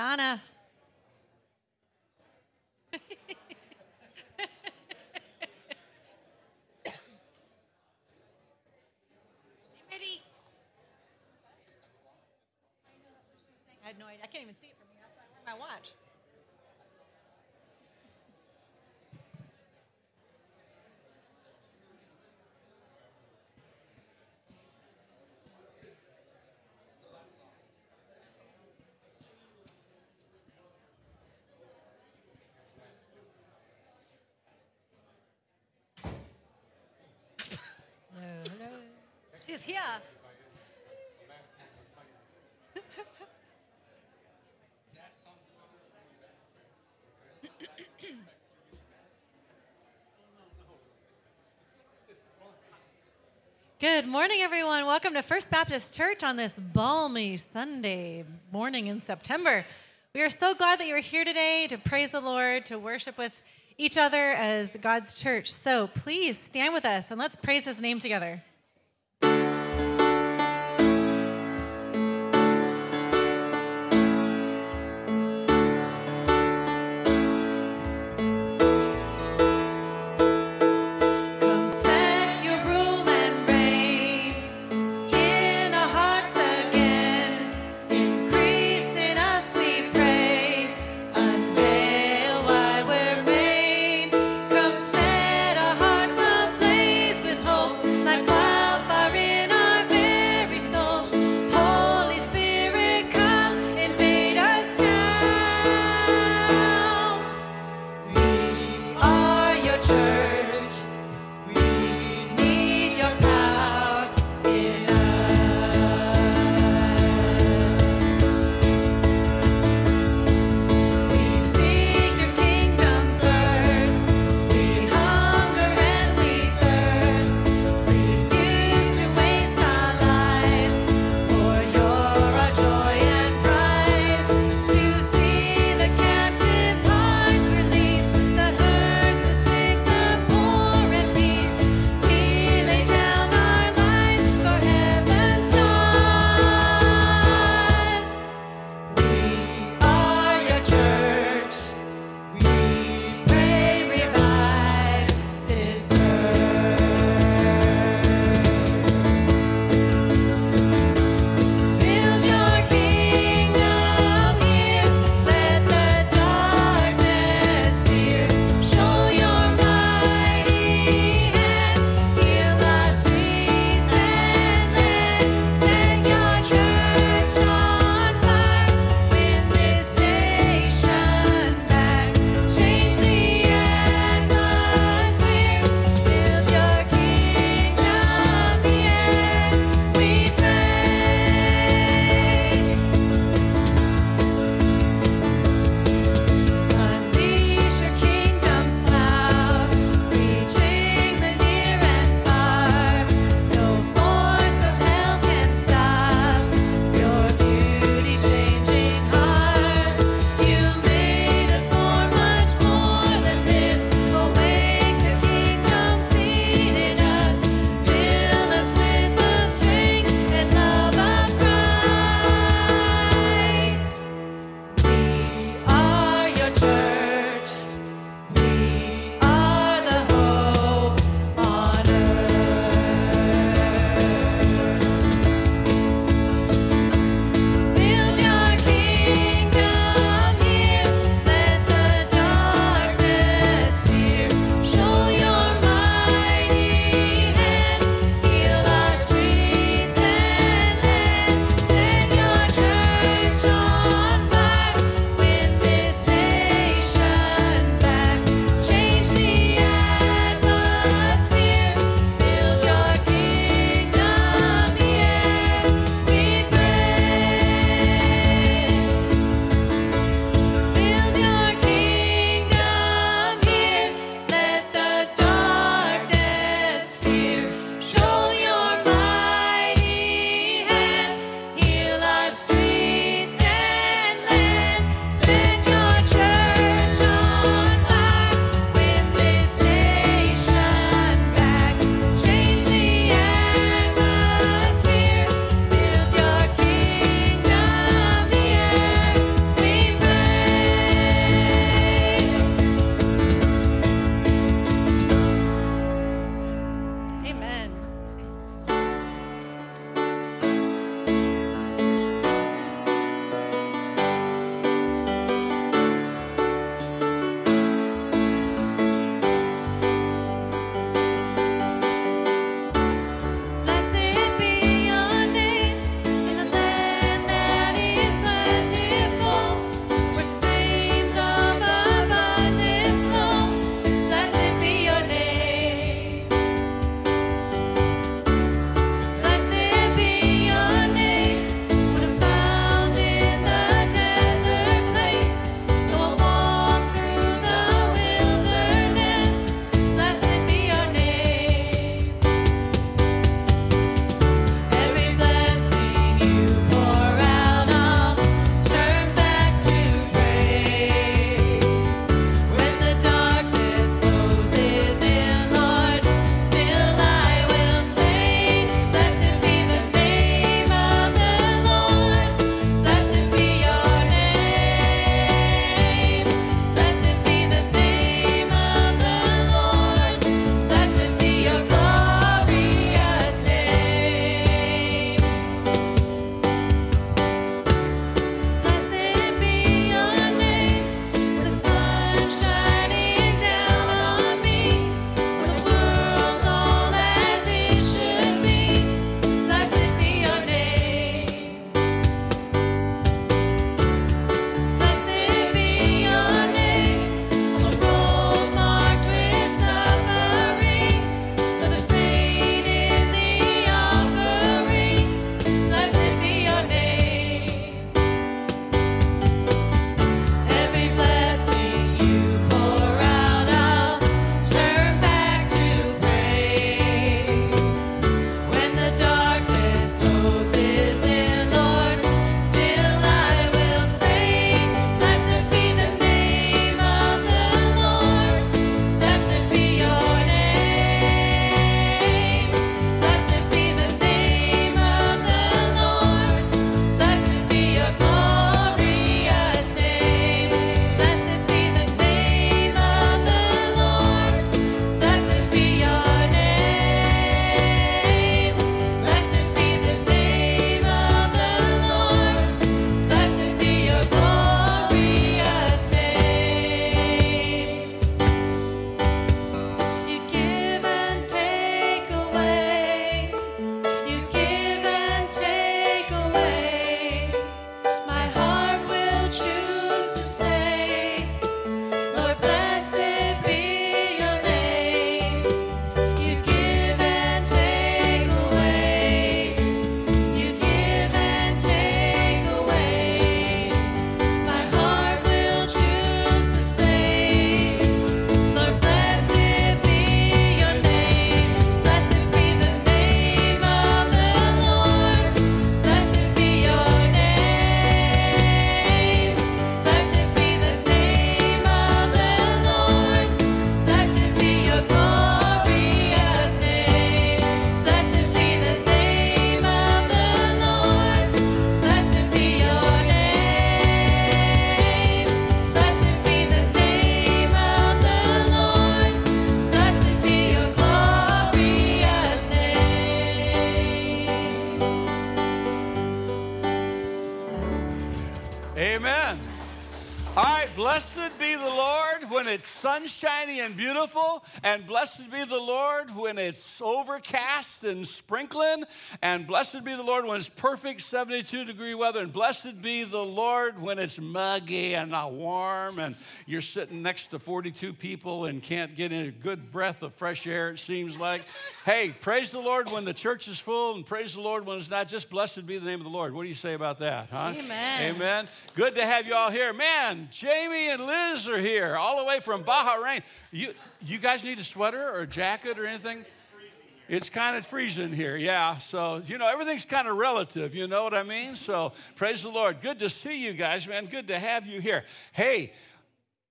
Donna. Ready? I had no idea. I can't even see it from here. That's why I wear my watch. She's here. Good morning, everyone. Welcome to First Baptist Church on this balmy Sunday morning in September. We are so glad that you're here today to praise the Lord, to worship with each other as God's church. So please stand with us and let's praise his name together. Beautiful, and blessed be the Lord when it's overcast and sprinkling, and blessed be the Lord when it's perfect 72 degree weather, and blessed be the Lord when it's muggy and not warm, and you're sitting next to 42 people and can't get in a good breath of fresh air, it seems like. hey, praise the Lord when the church is full, and praise the Lord when it's not. Just blessed be the name of the Lord. What do you say about that, huh? Amen. Amen. Good to have you all here. Man, Jamie and Liz are here, all the way from Bahrain. You, you guys need a sweater or a jacket or anything? It's kind of freezing here, yeah. So, you know, everything's kind of relative, you know what I mean? So, praise the Lord. Good to see you guys, man. Good to have you here. Hey,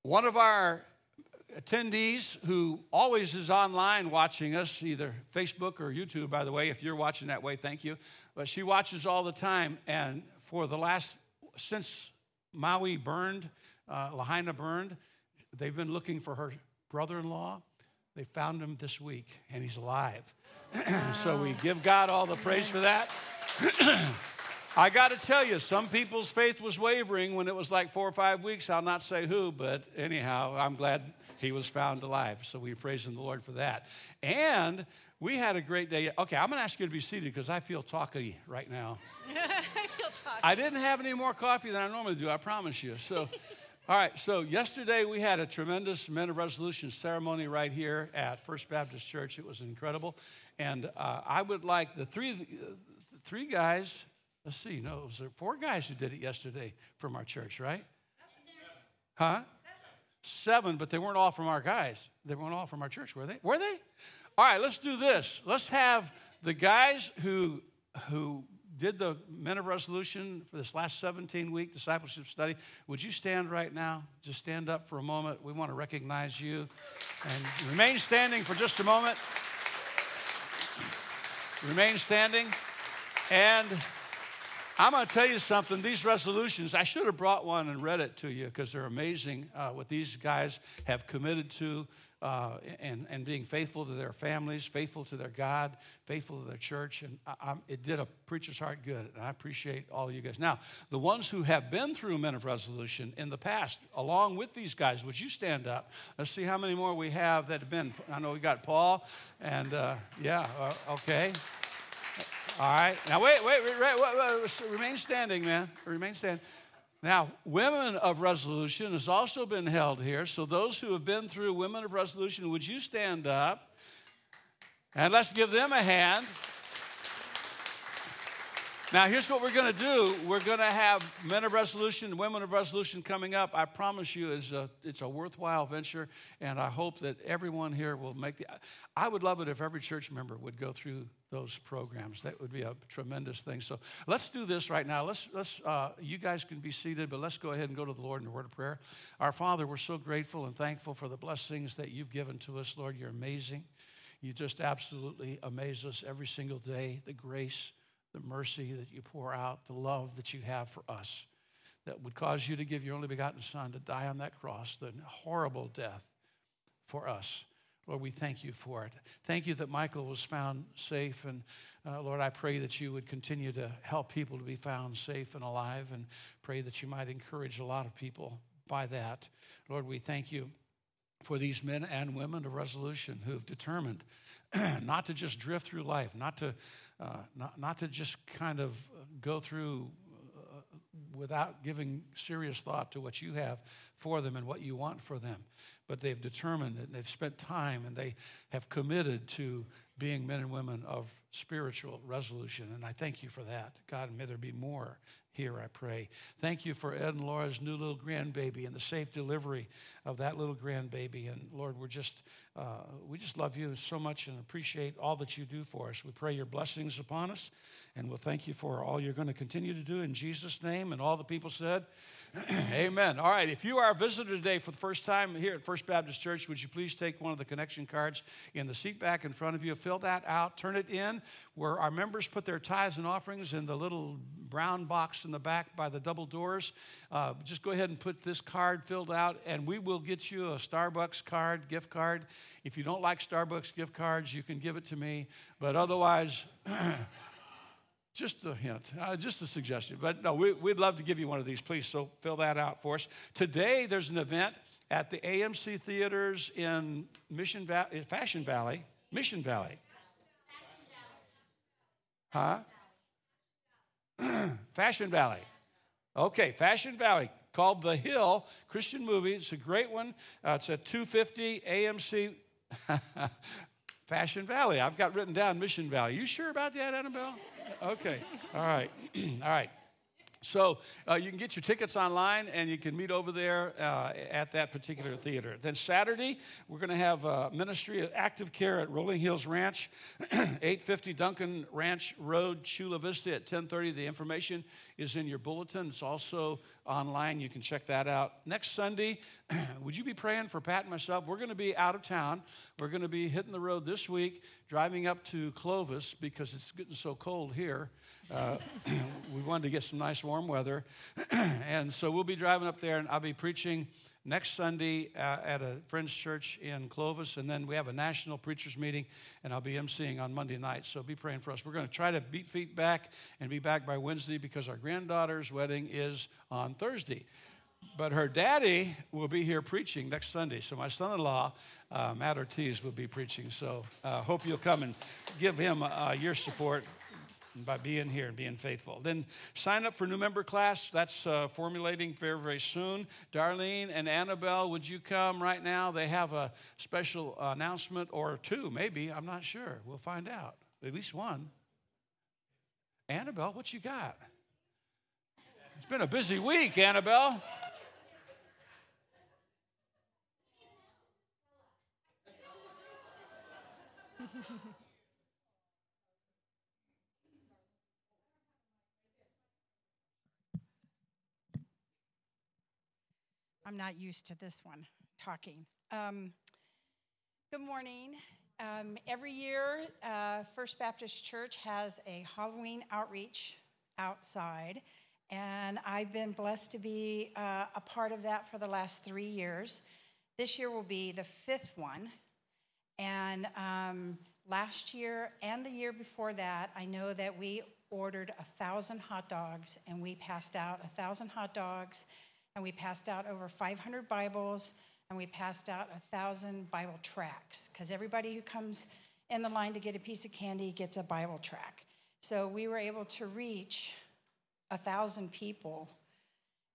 one of our attendees who always is online watching us, either Facebook or YouTube, by the way. If you're watching that way, thank you. But she watches all the time. And for the last, since Maui burned, uh, Lahaina burned, they've been looking for her brother in law. They found him this week, and he's alive. so we give God all the praise for that. I got to tell you, some people's faith was wavering when it was like four or five weeks. I'll not say who, but anyhow, I'm glad he was found alive. So we praise the Lord for that. And we had a great day. Okay, I'm going to ask you to be seated because I feel talky right now. I feel talky. I didn't have any more coffee than I normally do, I promise you. So, all right, so yesterday we had a tremendous Men of Resolution ceremony right here at First Baptist Church. It was incredible. And uh, I would like the three, uh, three guys, let's see, no, it was there four guys who did it yesterday from our church, right? Huh? Seven, but they weren't all from our guys. They weren't all from our church, were they? Were they? All right, let's do this. Let's have the guys who who did the Men of Resolution for this last 17 week discipleship study. Would you stand right now? Just stand up for a moment. We want to recognize you and remain standing for just a moment. Remain standing. And I'm going to tell you something. These resolutions, I should have brought one and read it to you because they're amazing uh, what these guys have committed to uh, and, and being faithful to their families, faithful to their God, faithful to their church. And I, it did a preacher's heart good. And I appreciate all of you guys. Now, the ones who have been through Men of Resolution in the past, along with these guys, would you stand up? Let's see how many more we have that have been. I know we got Paul, and uh, yeah, uh, okay. All right. Now, wait, wait, wait, wait, remain standing, man. Remain standing. Now, Women of Resolution has also been held here. So, those who have been through Women of Resolution, would you stand up? And let's give them a hand. Now, here's what we're going to do. We're going to have men of resolution, women of resolution coming up. I promise you, it's a, it's a worthwhile venture, and I hope that everyone here will make the. I would love it if every church member would go through those programs. That would be a tremendous thing. So let's do this right now. Let's, let's uh, you guys can be seated, but let's go ahead and go to the Lord in a word of prayer. Our Father, we're so grateful and thankful for the blessings that you've given to us, Lord. You're amazing. You just absolutely amaze us every single day. The grace the mercy that you pour out, the love that you have for us that would cause you to give your only begotten Son to die on that cross, the horrible death for us. Lord, we thank you for it. Thank you that Michael was found safe. And uh, Lord, I pray that you would continue to help people to be found safe and alive, and pray that you might encourage a lot of people by that. Lord, we thank you for these men and women of resolution who have determined not to just drift through life, not to uh, not, not to just kind of go through uh, without giving serious thought to what you have for them and what you want for them. But they've determined and they've spent time and they have committed to being men and women of spiritual resolution. And I thank you for that. God, may there be more here, I pray. Thank you for Ed and Laura's new little grandbaby and the safe delivery of that little grandbaby. And Lord, we're just, uh, we just love you so much and appreciate all that you do for us. We pray your blessings upon us, and we'll thank you for all you're going to continue to do in Jesus' name. And all the people said, Amen. All right, if you are a visitor today for the first time here at First Baptist Church, would you please take one of the connection cards in the seat back in front of you, fill that out, turn it in where our members put their tithes and offerings in the little brown box in the back by the double doors. Uh, just go ahead and put this card filled out, and we will get you a Starbucks card, gift card. If you don't like Starbucks gift cards, you can give it to me, but otherwise, Just a hint, uh, just a suggestion. But no, we, would love to give you one of these. Please, so fill that out for us. Today, there's an event at the AMC theaters in Mission Va- Fashion Valley, Mission Valley. Huh? Fashion Valley. Okay, Fashion Valley called The Hill Christian movie. It's a great one. Uh, it's at 250 AMC Fashion Valley. I've got written down Mission Valley. You sure about that, Annabelle? Okay. All right. All right. So uh, you can get your tickets online and you can meet over there uh, at that particular theater. Then Saturday, we're going to have a ministry of active care at Rolling Hills Ranch, 850 Duncan Ranch Road, Chula Vista at 1030. The information is in your bulletin. It's also online. You can check that out. Next Sunday, would you be praying for Pat and myself? We're going to be out of town. We're going to be hitting the road this week, driving up to Clovis because it's getting so cold here. Uh, we wanted to get some nice warm weather. and so we'll be driving up there, and I'll be preaching next Sunday uh, at a friend's church in Clovis. And then we have a national preachers meeting, and I'll be emceeing on Monday night. So be praying for us. We're going to try to beat feet back and be back by Wednesday because our granddaughter's wedding is on Thursday. But her daddy will be here preaching next Sunday. So my son in law, uh, Matt Ortiz, will be preaching. So uh, hope you'll come and give him uh, your support by being here and being faithful. Then sign up for new member class. That's uh, formulating very, very soon. Darlene and Annabelle, would you come right now? They have a special announcement or two, maybe. I'm not sure. We'll find out. At least one. Annabelle, what you got? It's been a busy week, Annabelle. I'm not used to this one talking. Um, good morning. Um, every year, uh, First Baptist Church has a Halloween outreach outside, and I've been blessed to be uh, a part of that for the last three years. This year will be the fifth one, and um, last year and the year before that, I know that we ordered a thousand hot dogs, and we passed out a thousand hot dogs and we passed out over 500 Bibles, and we passed out a thousand Bible tracts because everybody who comes in the line to get a piece of candy gets a Bible tract. So we were able to reach a thousand people.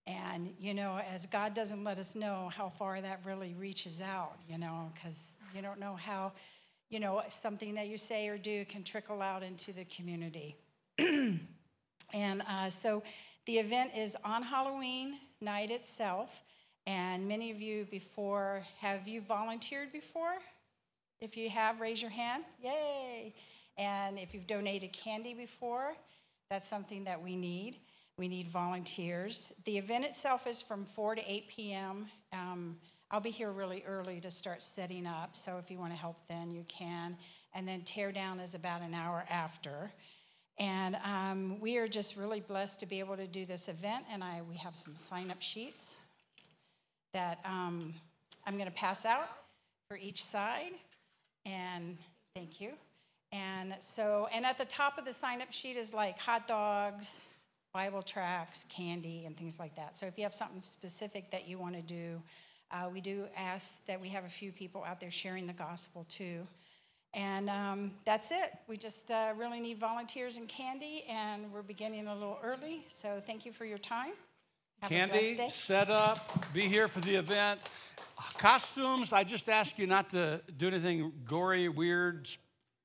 And, you know, as God doesn't let us know how far that really reaches out, you know, because you don't know how, you know, something that you say or do can trickle out into the community. and uh, so the event is on Halloween night itself. And many of you before, have you volunteered before? If you have, raise your hand. Yay! And if you've donated candy before, that's something that we need. We need volunteers. The event itself is from 4 to 8 p.m. Um, I'll be here really early to start setting up, so if you want to help then, you can. And then tear down is about an hour after. And um, we are just really blessed to be able to do this event. And I, we have some sign up sheets that um, I'm going to pass out for each side. And thank you. And so, and at the top of the sign up sheet is like hot dogs, Bible tracts, candy, and things like that. So if you have something specific that you want to do, uh, we do ask that we have a few people out there sharing the gospel too. And um, that's it. We just uh, really need volunteers and candy, and we're beginning a little early. So thank you for your time. Have candy, set up, be here for the event. Costumes, I just ask you not to do anything gory, weird,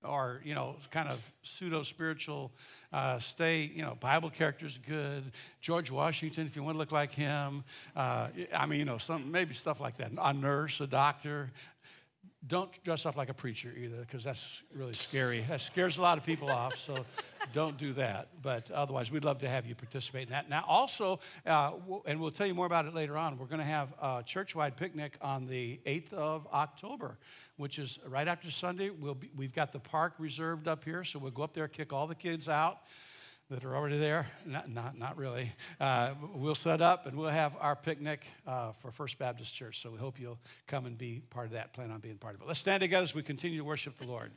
or, you know, kind of pseudo spiritual. Uh, stay, you know, Bible characters good. George Washington, if you want to look like him. Uh, I mean, you know, some maybe stuff like that. A nurse, a doctor, don't dress up like a preacher either, because that's really scary. That scares a lot of people off, so don't do that. But otherwise, we'd love to have you participate in that. Now, also, uh, and we'll tell you more about it later on, we're going to have a church-wide picnic on the 8th of October, which is right after Sunday. We'll be, we've got the park reserved up here, so we'll go up there, kick all the kids out that are already there. Not, not, not really. Uh, we'll set up and we'll have our picnic uh, for First Baptist Church. So we hope you'll come and be part of that. Plan on being part of it. Let's stand together as we continue to worship the Lord.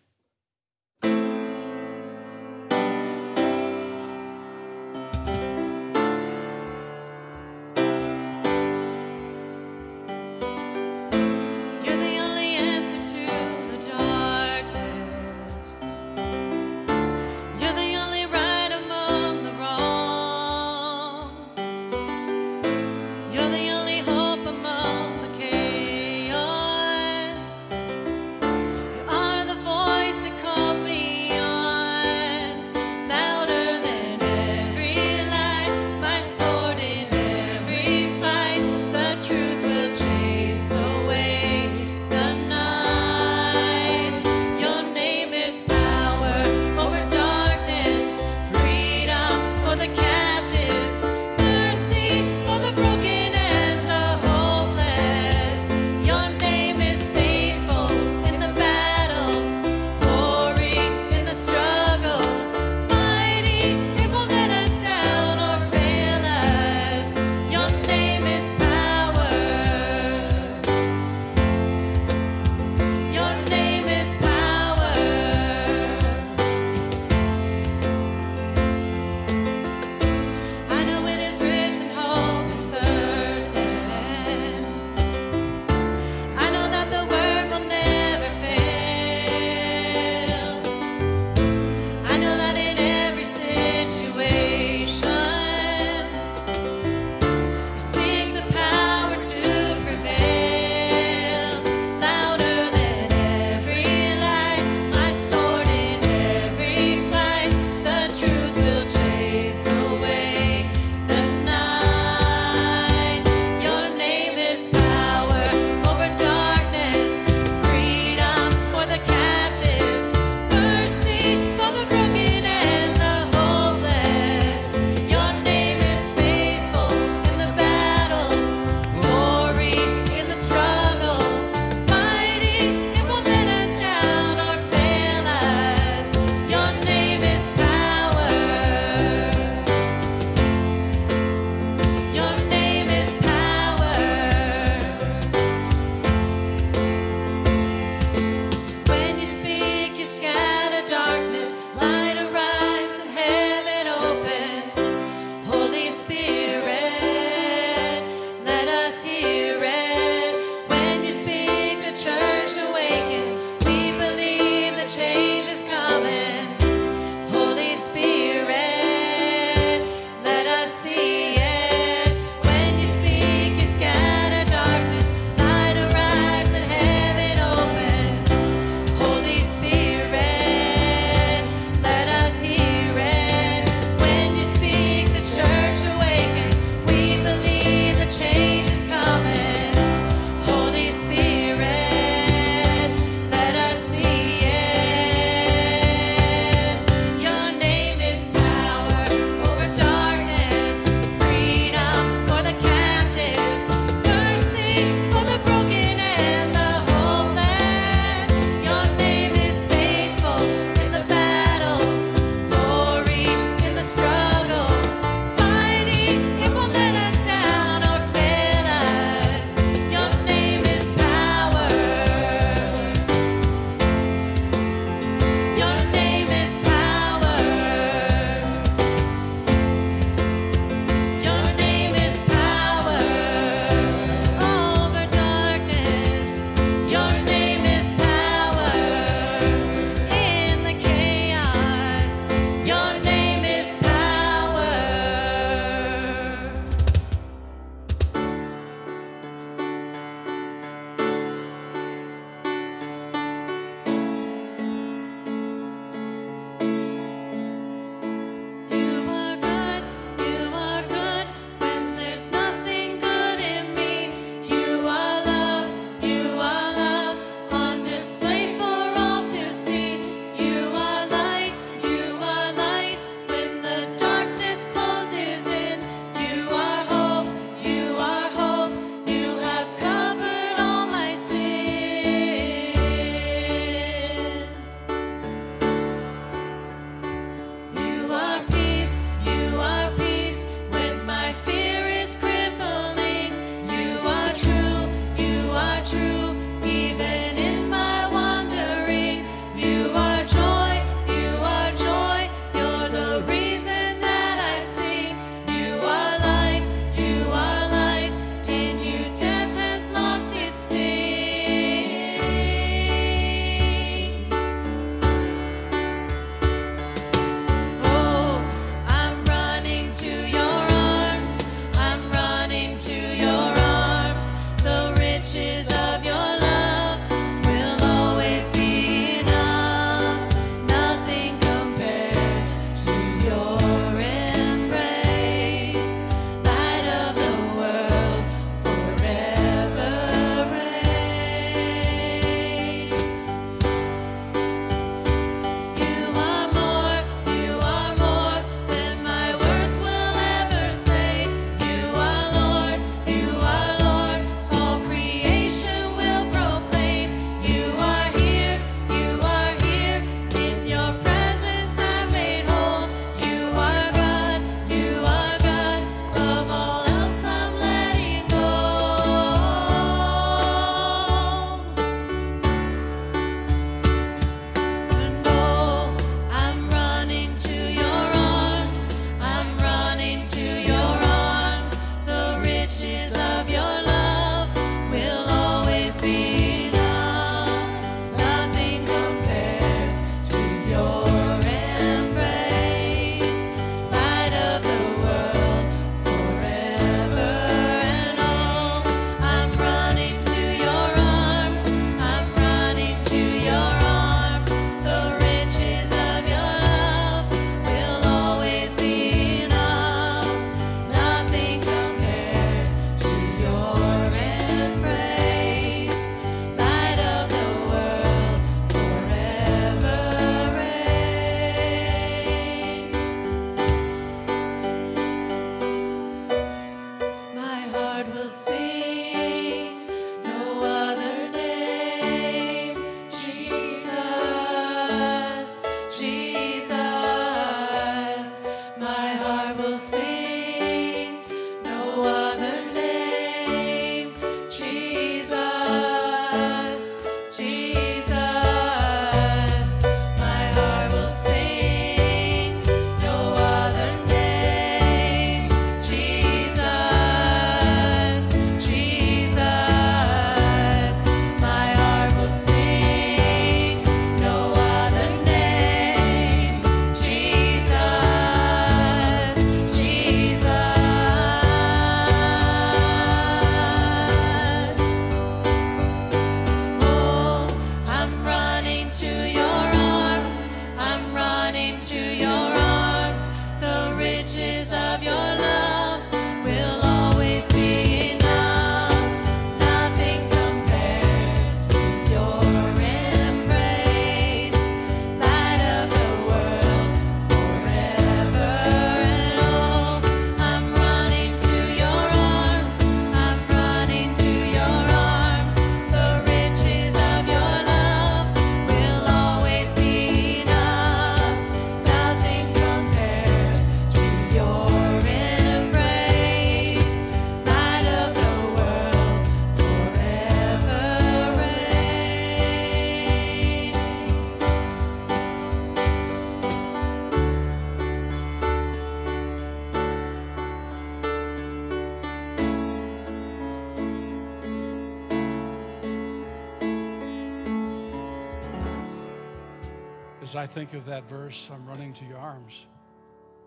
Think of that verse, I'm running to your arms.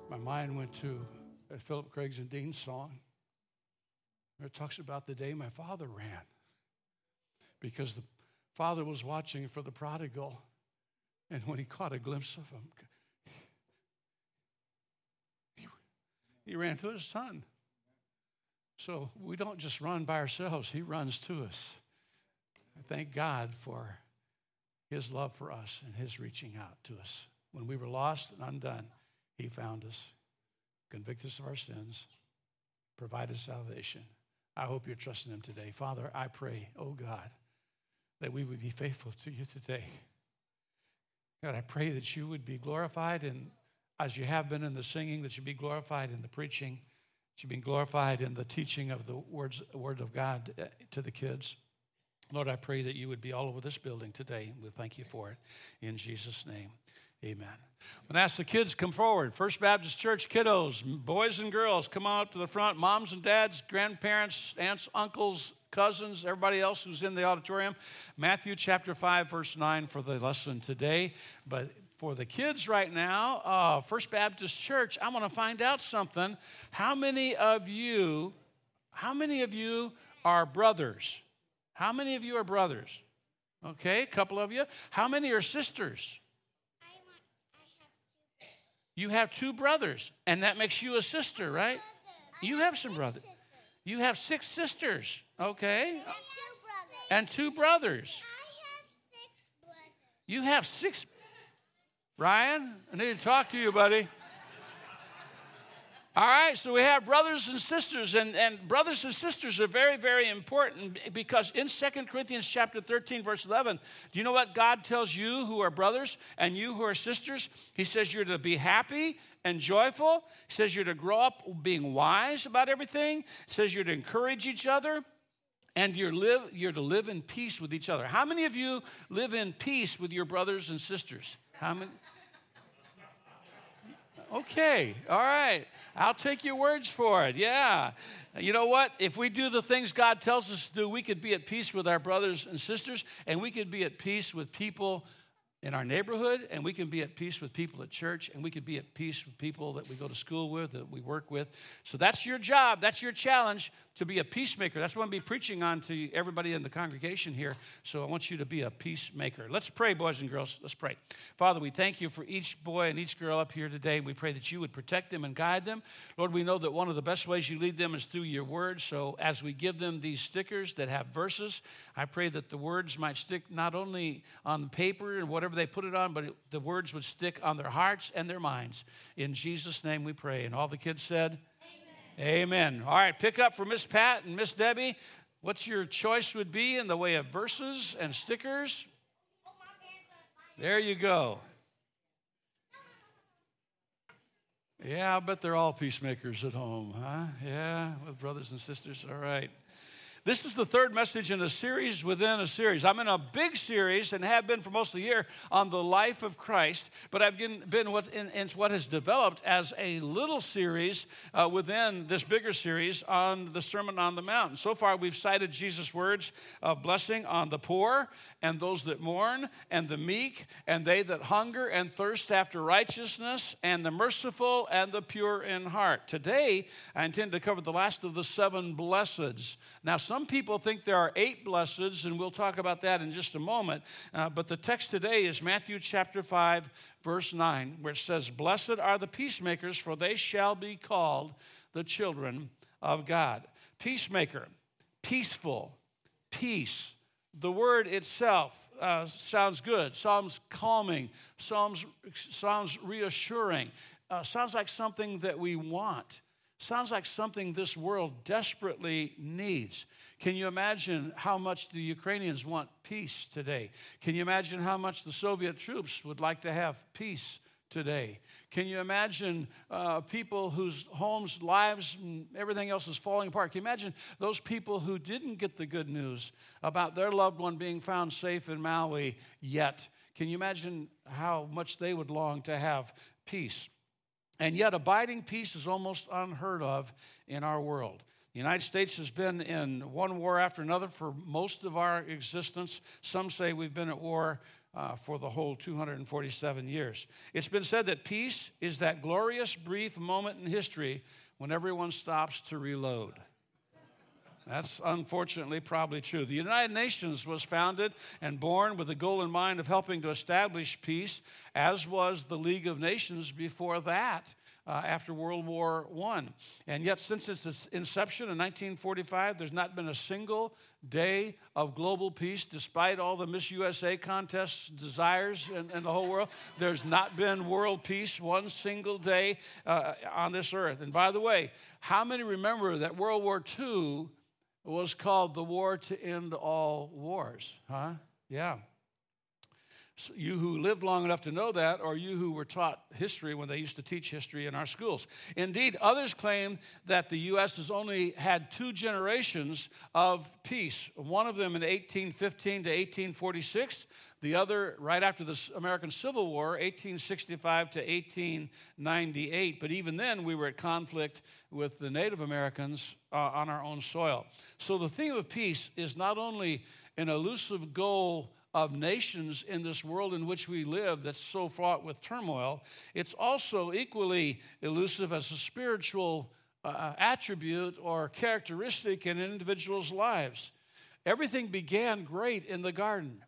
My mind went to Phillips Craig's and Dean's song. It talks about the day my father ran. Because the father was watching for the prodigal. And when he caught a glimpse of him, he, he ran to his son. So we don't just run by ourselves, he runs to us. Thank God for his love for us and his reaching out to us. When we were lost and undone, he found us, convicted us of our sins, provided salvation. I hope you're trusting him today. Father, I pray, oh God, that we would be faithful to you today. God, I pray that you would be glorified and as you have been in the singing, that you be glorified in the preaching, that you be glorified in the teaching of the words, word of God uh, to the kids. Lord, I pray that you would be all over this building today. We thank you for it. In Jesus' name, amen. I'm going to ask the kids come forward. First Baptist Church kiddos, boys and girls, come on up to the front. Moms and dads, grandparents, aunts, uncles, cousins, everybody else who's in the auditorium. Matthew chapter 5, verse 9 for the lesson today. But for the kids right now, uh, First Baptist Church, I want to find out something. How many of you, how many of you are brothers? How many of you are brothers? Okay, a couple of you. How many are sisters? You have two brothers, and that makes you a sister, right? You have some brothers. You have six sisters, okay? And two brothers. You have six. Ryan, I need to talk to you, buddy. All right, so we have brothers and sisters, and, and brothers and sisters are very, very important because in Second Corinthians chapter 13, verse 11, do you know what God tells you who are brothers and you who are sisters? He says you're to be happy and joyful. He says you're to grow up being wise about everything. He says you're to encourage each other and you're, live, you're to live in peace with each other. How many of you live in peace with your brothers and sisters? How many? Okay, all right. I'll take your words for it. Yeah. You know what? If we do the things God tells us to do, we could be at peace with our brothers and sisters, and we could be at peace with people in our neighborhood, and we can be at peace with people at church, and we can be at peace with people that we go to school with, that we work with. So that's your job, that's your challenge to be a peacemaker. That's what I'm be preaching on to everybody in the congregation here. So I want you to be a peacemaker. Let's pray, boys and girls. Let's pray. Father, we thank you for each boy and each girl up here today. We pray that you would protect them and guide them. Lord, we know that one of the best ways you lead them is through your word. So as we give them these stickers that have verses, I pray that the words might stick not only on the paper and whatever they put it on, but it, the words would stick on their hearts and their minds. In Jesus' name we pray. And all the kids said, Amen. All right, pick up for Miss Pat and Miss Debbie. What's your choice would be in the way of verses and stickers? There you go. Yeah, I bet they're all peacemakers at home, huh? Yeah, with brothers and sisters. All right. This is the third message in a series within a series. I'm in a big series and have been for most of the year on the life of Christ, but I've been what, in, in what has developed as a little series uh, within this bigger series on the Sermon on the Mount. So far, we've cited Jesus' words of blessing on the poor and those that mourn and the meek and they that hunger and thirst after righteousness and the merciful and the pure in heart. Today, I intend to cover the last of the seven blesseds. Now, some some people think there are eight blesseds, and we'll talk about that in just a moment. Uh, but the text today is Matthew chapter 5, verse 9, where it says, Blessed are the peacemakers, for they shall be called the children of God. Peacemaker, peaceful, peace. The word itself uh, sounds good, sounds calming, sounds, sounds reassuring, uh, sounds like something that we want. Sounds like something this world desperately needs. Can you imagine how much the Ukrainians want peace today? Can you imagine how much the Soviet troops would like to have peace today? Can you imagine uh, people whose homes, lives, and everything else is falling apart? Can you imagine those people who didn't get the good news about their loved one being found safe in Maui yet? Can you imagine how much they would long to have peace? And yet, abiding peace is almost unheard of in our world. The United States has been in one war after another for most of our existence. Some say we've been at war uh, for the whole 247 years. It's been said that peace is that glorious, brief moment in history when everyone stops to reload. That's unfortunately probably true. The United Nations was founded and born with the goal in mind of helping to establish peace, as was the League of Nations before that uh, after World War I. And yet, since its inception in 1945, there's not been a single day of global peace, despite all the Miss USA contests, desires in, in the whole world. There's not been world peace one single day uh, on this earth. And by the way, how many remember that World War II was called the war to end all wars? Huh? Yeah you who lived long enough to know that, or you who were taught history when they used to teach history in our schools. Indeed, others claim that the U.S. has only had two generations of peace one of them in 1815 to 1846, the other right after the American Civil War, 1865 to 1898. But even then, we were at conflict with the Native Americans uh, on our own soil. So the theme of peace is not only an elusive goal of nations in this world in which we live that's so fraught with turmoil, it's also equally elusive as a spiritual uh, attribute or characteristic in an individual's lives. Everything began great in the garden.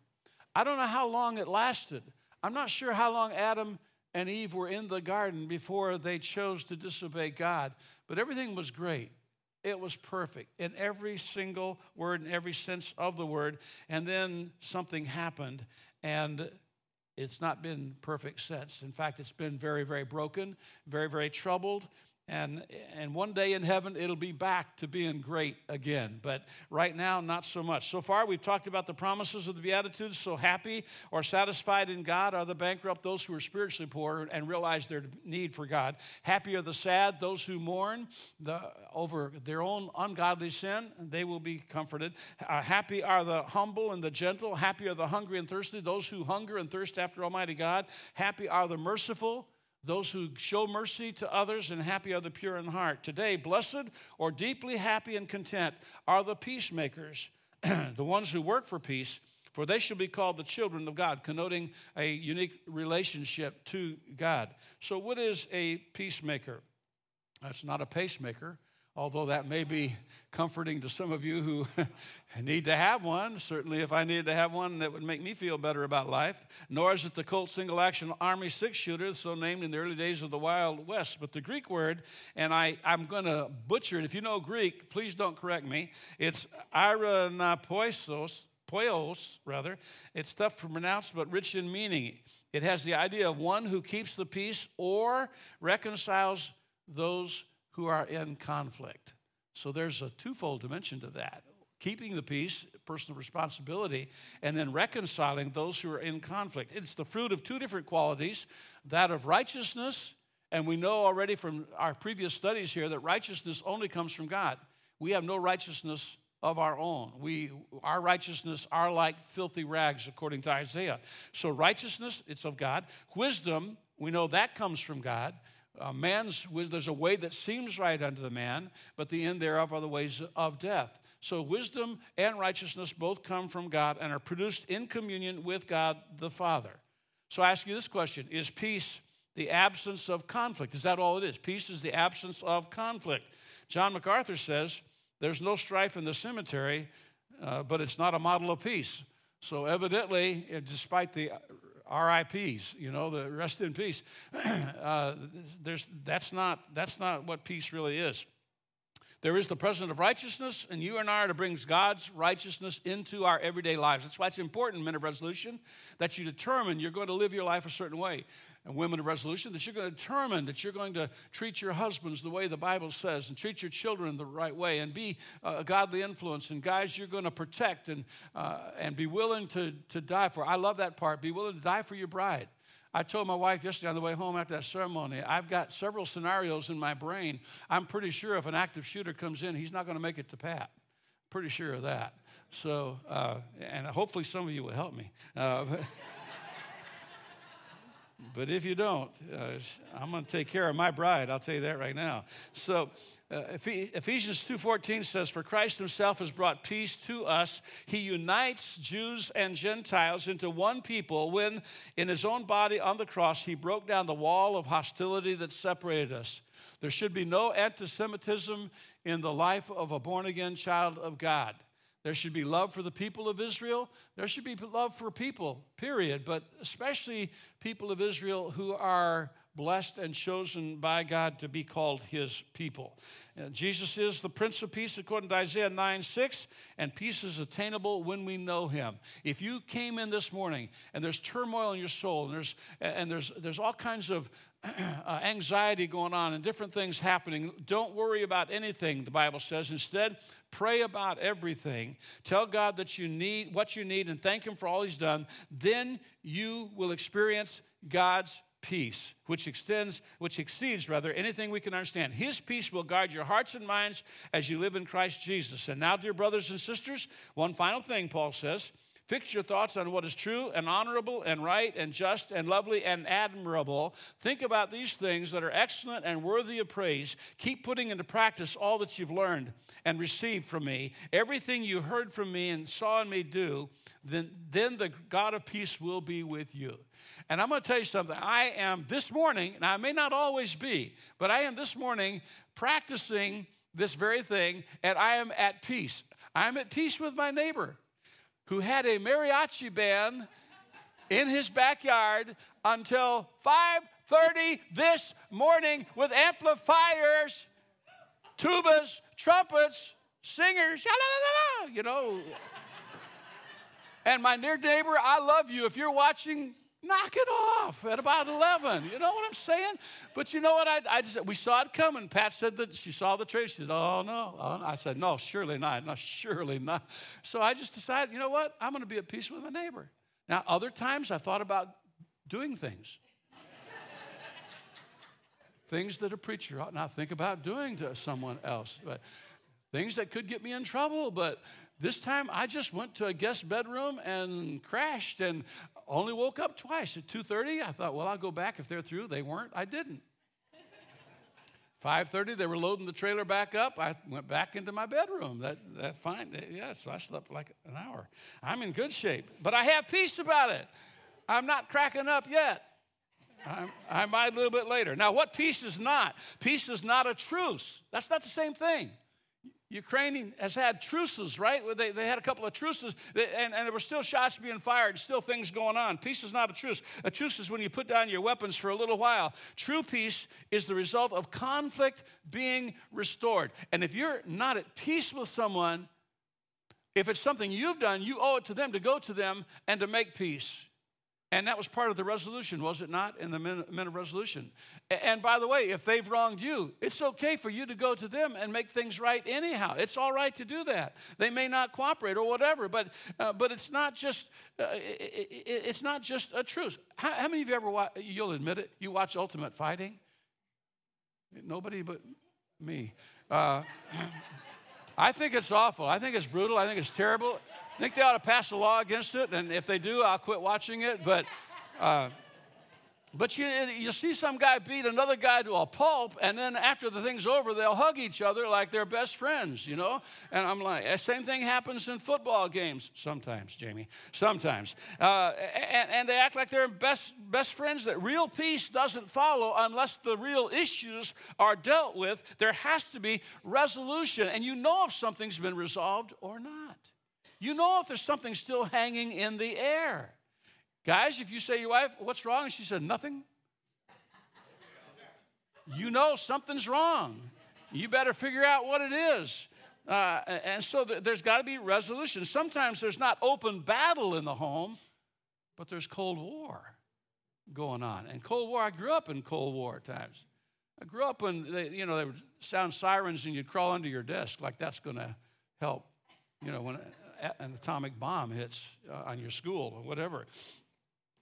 I don't know how long it lasted. I'm not sure how long Adam and Eve were in the garden before they chose to disobey God, but everything was great. It was perfect in every single word, in every sense of the word. And then something happened, and it's not been perfect since. In fact, it's been very, very broken, very, very troubled. And, and one day in heaven, it'll be back to being great again. But right now, not so much. So far, we've talked about the promises of the Beatitudes. So happy or satisfied in God are the bankrupt, those who are spiritually poor and realize their need for God. Happy are the sad, those who mourn the, over their own ungodly sin, they will be comforted. Uh, happy are the humble and the gentle. Happy are the hungry and thirsty, those who hunger and thirst after Almighty God. Happy are the merciful those who show mercy to others, and happy are the pure in heart. Today, blessed or deeply happy and content are the peacemakers, the ones who work for peace, for they shall be called the children of God, connoting a unique relationship to God. So, what is a peacemaker? That's not a pacemaker although that may be comforting to some of you who need to have one. Certainly, if I needed to have one, that would make me feel better about life. Nor is it the Colt Single Action Army Six Shooter, so named in the early days of the Wild West. But the Greek word, and I, I'm going to butcher it. If you know Greek, please don't correct me. It's iranapoisos, poios, rather. It's tough to pronounce, but rich in meaning. It has the idea of one who keeps the peace or reconciles those who are in conflict. So there's a twofold dimension to that keeping the peace, personal responsibility, and then reconciling those who are in conflict. It's the fruit of two different qualities that of righteousness, and we know already from our previous studies here that righteousness only comes from God. We have no righteousness of our own. We, our righteousness are like filthy rags, according to Isaiah. So, righteousness, it's of God. Wisdom, we know that comes from God uh, man's there's a way that seems right unto the man, but the end thereof are the ways of death. So wisdom and righteousness both come from God and are produced in communion with God the Father. So I ask you this question Is peace the absence of conflict? Is that all it is? Peace is the absence of conflict. John MacArthur says there's no strife in the cemetery, uh, but it's not a model of peace. So evidently, despite the RIPs, you know, the rest in peace. uh, there's, that's, not, that's not what peace really is. There is the presence of righteousness, and you and I are to bring God's righteousness into our everyday lives. That's why it's important, men of resolution, that you determine you're going to live your life a certain way. And women of resolution, that you're going to determine that you're going to treat your husbands the way the Bible says, and treat your children the right way, and be a godly influence. And guys, you're going to protect and, uh, and be willing to, to die for. I love that part. Be willing to die for your bride. I told my wife yesterday on the way home after that ceremony, I've got several scenarios in my brain. I'm pretty sure if an active shooter comes in, he's not going to make it to Pat. Pretty sure of that. So, uh, and hopefully some of you will help me. Uh, but, if you don't, uh, I'm going to take care of my bride. I'll tell you that right now. So uh, Ephesians 2:14 says, "For Christ himself has brought peace to us. He unites Jews and Gentiles into one people when in his own body on the cross he broke down the wall of hostility that separated us." There should be no anti-Semitism in the life of a born-again child of God. There should be love for the people of Israel. There should be love for people, period, but especially people of Israel who are blessed and chosen by God to be called his people. Uh, Jesus is the Prince of Peace according to Isaiah 9 6, and peace is attainable when we know him. If you came in this morning and there's turmoil in your soul and there's, and there's, there's all kinds of uh, anxiety going on and different things happening, don't worry about anything, the Bible says. Instead, pray about everything. Tell God that you need what you need and thank him for all he's done. Then you will experience God's peace, which extends, which exceeds rather anything we can understand. His peace will guard your hearts and minds as you live in Christ Jesus. And now, dear brothers and sisters, one final thing, Paul says. Fix your thoughts on what is true and honorable and right and just and lovely and admirable. Think about these things that are excellent and worthy of praise. Keep putting into practice all that you've learned and received from me. Everything you heard from me and saw in me do, then, then the God of peace will be with you. And I'm going to tell you something. I am this morning, and I may not always be, but I am this morning practicing this very thing, and I am at peace. I'm at peace with my neighbor who had a mariachi band in his backyard until 5:30 this morning with amplifiers, tubas, trumpets, singers, you know. And my near neighbor, I love you. If you're watching, knock it off at about 11. You know what I'm saying? But you know what? I, I just, we saw it coming. Pat said that she saw the tree. She said, oh, no. Oh, I said, no, surely not. No, surely not. So I just decided, you know what? I'm going to be at peace with my neighbor. Now, other times I thought about doing things. things that a preacher ought not think about doing to someone else. But things that could get me in trouble. But this time I just went to a guest bedroom and crashed and only woke up twice. At 2:30, I thought, well, I'll go back if they're through. They weren't. I didn't. 5:30, they were loading the trailer back up. I went back into my bedroom. That that's fine. Yes, I slept like an hour. I'm in good shape, but I have peace about it. I'm not cracking up yet. I'm, I might a little bit later. Now, what peace is not? Peace is not a truce. That's not the same thing. Ukraine has had truces, right? They, they had a couple of truces, and, and there were still shots being fired, still things going on. Peace is not a truce. A truce is when you put down your weapons for a little while. True peace is the result of conflict being restored. And if you're not at peace with someone, if it's something you've done, you owe it to them to go to them and to make peace. And that was part of the resolution, was it not, in the men, of resolution? And by the way, if they've wronged you, it's okay for you to go to them and make things right anyhow. It's all right to do that. They may not cooperate or whatever, but, uh, but it's, not just, uh, it, it, it's not just a truce. How, how many of you ever, watch, you'll admit it, you watch Ultimate Fighting? Nobody but me. Uh, I think it's awful. I think it's brutal. I think it's terrible. I think they ought to pass a law against it, and if they do, I'll quit watching it. But, uh, but you, you see some guy beat another guy to a pulp, and then after the thing's over, they'll hug each other like they're best friends, you know? And I'm like, the same thing happens in football games sometimes, Jamie, sometimes. Uh, and, and they act like they're best, best friends. That real peace doesn't follow unless the real issues are dealt with. There has to be resolution, and you know if something's been resolved or not. You know if there's something still hanging in the air. Guys, if you say your wife, What's wrong? And she said, Nothing. You know something's wrong. You better figure out what it is. Uh, and so th- there's got to be resolution. Sometimes there's not open battle in the home, but there's Cold War going on. And Cold War, I grew up in Cold War times. I grew up when they, you know they would sound sirens and you'd crawl under your desk like that's going to help. You know when an atomic bomb hits uh, on your school or whatever.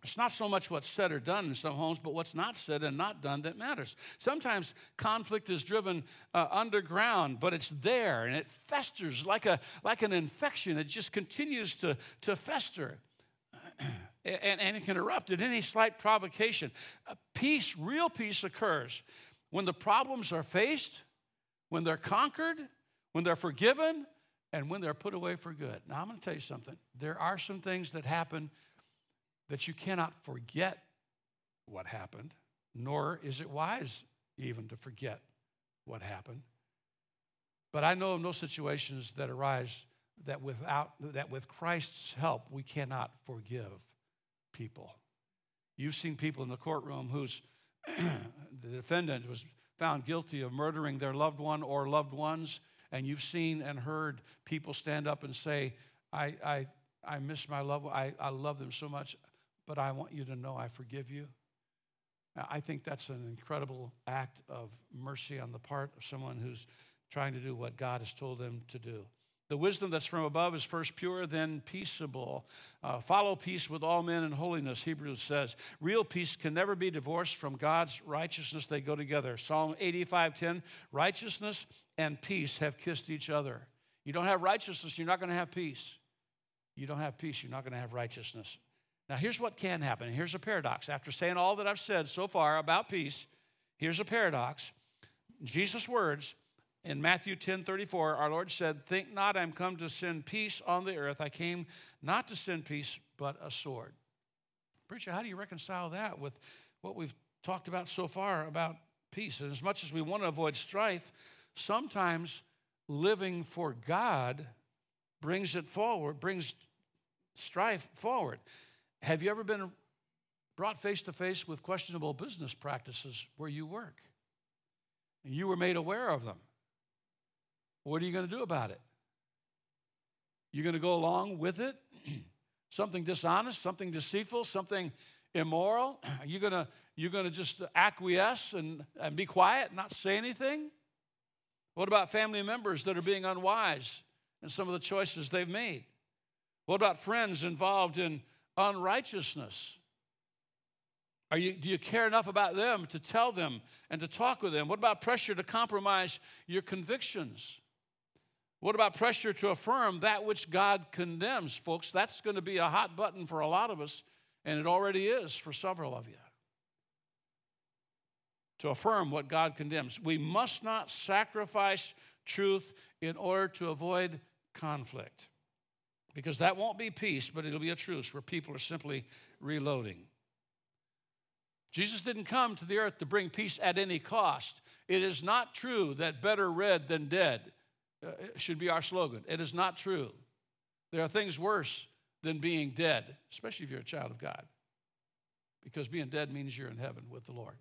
It's not so much what's said or done in some homes, but what's not said and not done that matters. Sometimes conflict is driven uh, underground, but it's there and it festers like, a, like an infection. It just continues to, to fester. and, and it can erupt at any slight provocation. Peace, real peace, occurs when the problems are faced, when they're conquered, when they're forgiven, and when they're put away for good. Now, I'm going to tell you something. There are some things that happen that you cannot forget what happened, nor is it wise even to forget what happened. But I know of no situations that arise that without that with Christ's help we cannot forgive people. You've seen people in the courtroom whose the defendant was found guilty of murdering their loved one or loved ones, and you've seen and heard people stand up and say, I, I, I miss my loved one. I, I love them so much, but I want you to know I forgive you. I think that's an incredible act of mercy on the part of someone who's trying to do what God has told them to do. The wisdom that's from above is first pure, then peaceable. Uh, follow peace with all men in holiness, Hebrews says. Real peace can never be divorced from God's righteousness. They go together. Psalm 85:10, righteousness and peace have kissed each other. You don't have righteousness, you're not going to have peace. You don't have peace, you're not going to have righteousness. Now, here's what can happen. Here's a paradox. After saying all that I've said so far about peace, here's a paradox. Jesus' words in Matthew 10 34, our Lord said, Think not I'm come to send peace on the earth. I came not to send peace, but a sword. Preacher, how do you reconcile that with what we've talked about so far about peace? And as much as we want to avoid strife, sometimes living for God brings it forward, brings strife forward. Have you ever been brought face to face with questionable business practices where you work? And you were made aware of them. What are you going to do about it? You're going to go along with it? something dishonest, something deceitful, something immoral? You're you going to, you going to just acquiesce and, and be quiet, and not say anything? What about family members that are being unwise in some of the choices they've made? What about friends involved in unrighteousness? Are you, do you care enough about them to tell them and to talk with them? What about pressure to compromise your convictions? What about pressure to affirm that which God condemns? Folks, that's going to be a hot button for a lot of us, and it already is for several of you. To affirm what God condemns. We must not sacrifice truth in order to avoid conflict because that won't be peace, but it'll be a truce where people are simply reloading. Jesus didn't come to the earth to bring peace at any cost. It is not true that better red than dead uh, should be our slogan. It is not true. There are things worse than being dead, especially if you're a child of God, because being dead means you're in heaven with the Lord.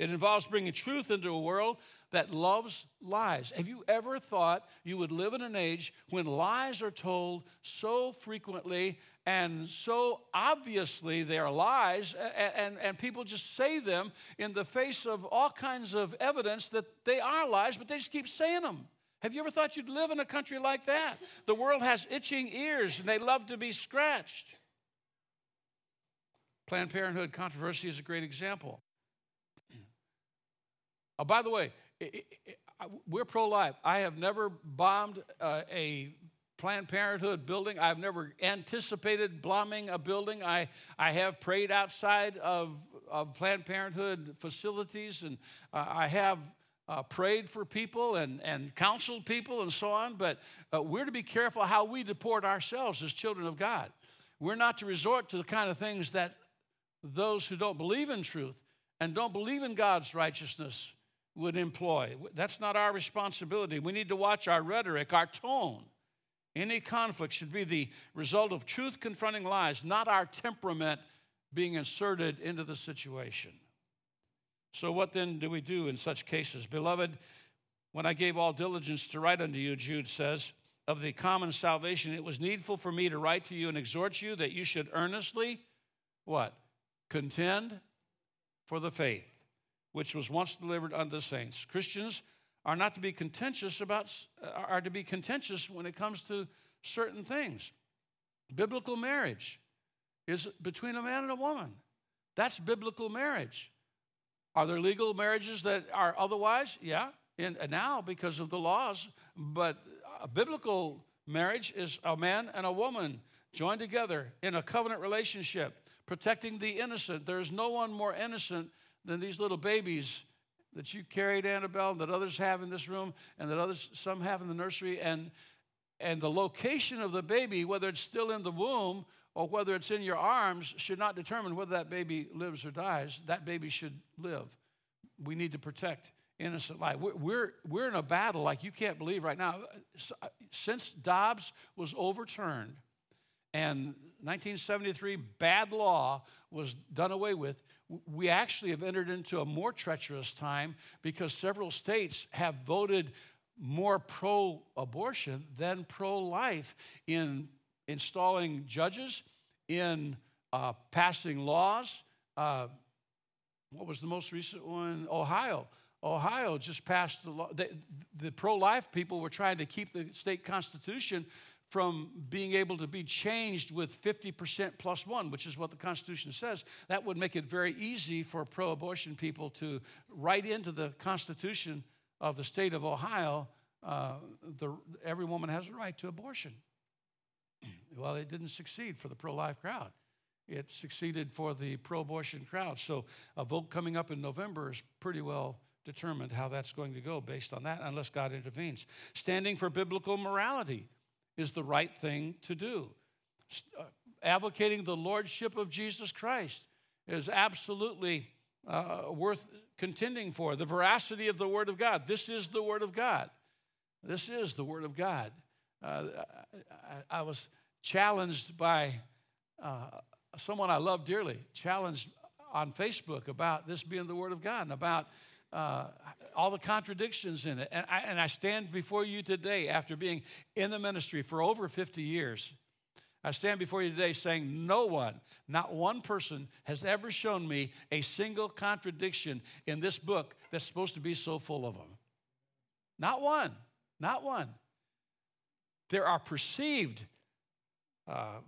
It involves bringing truth into a world that loves lies. Have you ever thought you would live in an age when lies are told so frequently and so obviously they are lies, and, and, and, people just say them in the face of all kinds of evidence that they are lies, but they just keep saying them? Have you ever thought you'd live in a country like that? The world has itching ears and they love to be scratched. Planned Parenthood controversy is a great example. Oh, by the way, it, it, we're pro life. I have never bombed uh, a Planned Parenthood building. I've never anticipated bombing a building. I, I have prayed outside of, of Planned Parenthood facilities, and uh, I have uh, prayed for people and, and counseled people and so on. But uh, we're to be careful how we deport ourselves as children of God. We're not to resort to the kind of things that those who don't believe in truth and don't believe in God's righteousness would employ. That's not our responsibility. We need to watch our rhetoric, our tone. Any conflict should be the result of truth confronting lies, not our temperament being inserted into the situation. So, what then do we do in such cases? Beloved, when I gave all diligence to write unto you, Jude says, of the common salvation, it was needful for me to write to you and exhort you that you should earnestly, what? Contend for the faith which was once delivered unto the saints. Christians are not to be contentious about uh, are to be contentious when it comes to certain things. Biblical marriage is between a man and a woman. That's biblical marriage. Are there legal marriages that are otherwise? Yeah, and now because of the laws, but a biblical marriage is a man and a woman joined together in a covenant relationship, protecting the innocent. There's no one more innocent than these little babies that you carried, Annabelle, and that others have in this room, and that others some have in the nursery. And and the location of the baby, whether it's still in the womb or whether it's in your arms, should not determine whether that baby lives or dies. That baby should live. We need to protect innocent life. We're, we're, we're in a battle like you can't believe right now. Uh, since Dobbs was overturned and 1973 bad law was done away with, we actually have entered into a more treacherous time because several states have voted more pro abortion than pro life in installing judges, in uh, passing laws. Uh, what was the most recent one? Ohio. Ohio just passed the law. The, the pro life people were trying to keep the state constitution from being able to be changed with 50% plus one, which is what the Constitution says. That would make it very easy for pro abortion people to write into the Constitution of the state of Ohio uh, the, every woman has a right to abortion. well, it didn't succeed for the pro life crowd. It succeeded for the pro abortion crowd. So a vote coming up in November is pretty well determined how that's going to go based on that, unless God intervenes. Standing for biblical morality is the right thing to do. Uh, advocating the lordship of Jesus Christ is absolutely uh, worth contending for. The veracity of the Word of God. This is the Word of God. This is the Word of God. Uh, I, I, was challenged by uh, someone I love dearly, challenged on Facebook about this being the Word of God and about uh, all the contradictions in it. And I, and I stand before you today after being in the ministry for over 50 years. I stand before you today saying, No one, not one person, has ever shown me a single contradiction in this book that's supposed to be so full of them. Not one. Not one. There are perceived, uh,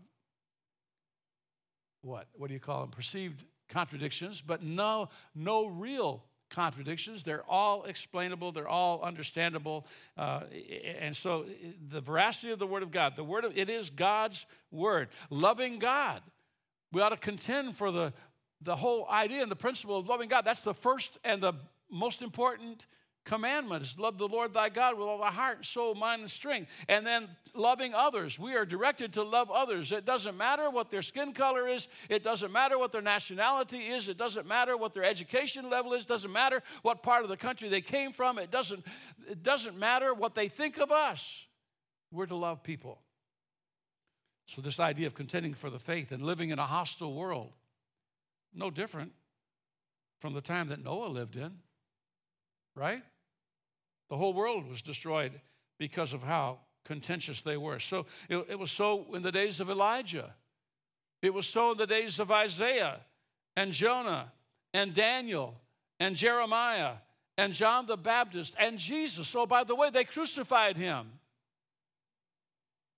what? What do you call them? Perceived contradictions, but no, no real contradictions. They're all explainable. They're all understandable. Uh, and so, the veracity of the Word of God, the Word of it is God's Word. Loving God, we ought to contend for the the whole idea and the principle of loving God. That's the first and the most important commandment is love the Lord thy God with all thy heart soul, mind, and strength. And then loving others. We are directed to love others. It doesn't matter what their skin color is, it doesn't matter what their nationality is, it doesn't matter what their education level is, it doesn't matter what part of the country they came from, it doesn't, it doesn't matter what they think of us. We're to love people. So, this idea of contending for the faith and living in a hostile world, no different from the time that Noah lived in, right? The whole world was destroyed because of how contentious they were. So it, it was so in the days of Elijah. It was so in the days of Isaiah and Jonah and Daniel and Jeremiah and John the Baptist and Jesus. Oh, by the way, they crucified him.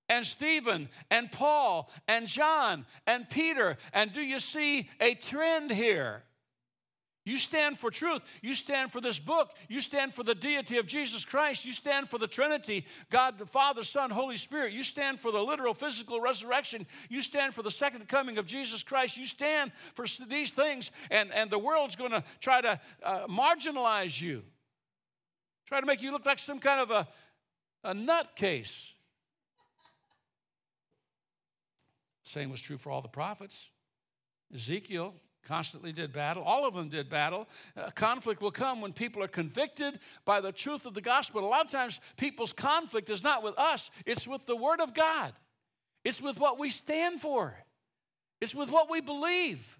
And Stephen and Paul and John and Peter. And do you see a trend here? You stand for truth. You stand for this book. You stand for the deity of Jesus Christ. You stand for the Trinity God, the Father, Son, Holy Spirit. You stand for the literal physical resurrection. You stand for the second coming of Jesus Christ. You stand for these things, and, and the world's going to try to uh, marginalize you, try to make you look like some kind of a, a nutcase. Same was true for all the prophets. Ezekiel constantly did battle. All of them did battle. Uh, conflict will come when people are convicted by the truth of the gospel. A lot of times, people's conflict is not with us, it's with the Word of God, it's with what we stand for, it's with what we believe.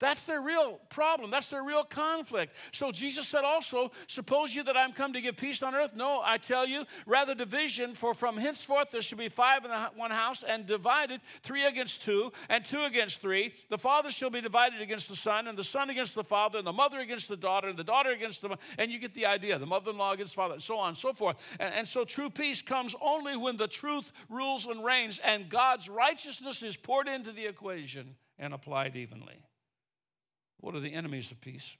That's their real problem. That's their real conflict. So Jesus said also, Suppose you that I'm come to give peace on earth? No, I tell you, rather division, for from henceforth there shall be five in one house, and divided, three against two, and two against three. The father shall be divided against the son, and the son against the father, and the mother against the daughter, and the daughter against the mother. and you get the idea, the mother-in-law against the father, and so on and so forth. And, and so true peace comes only when the truth rules and reigns, and God's righteousness is poured into the equation and applied evenly. What are the enemies of peace?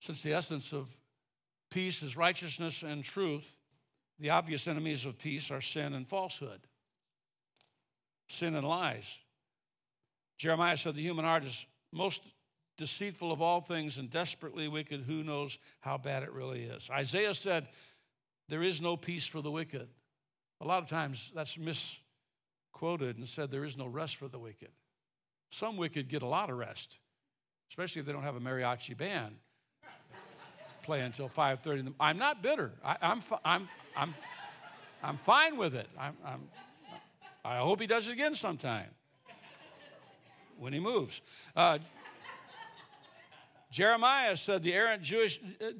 Since the essence of peace is righteousness and truth, the obvious enemies of peace are sin and falsehood. sin and lies. Jeremiah said the human heart is most deceitful of all things and desperately wicked. Who knows how bad it really is? Isaiah said, There is no peace for the wicked. A lot of times that's misquoted and said, There is no rest for the wicked. Some wicked get a lot of rest, especially if they don't have a mariachi band play until 5.30 i'm not bitter. I, am I'm, I'm, I'm, I'm fine with it. I'm, I'm, i hope he does it again sometime when he moves. Uh, jeremiah said the errant jewish uh,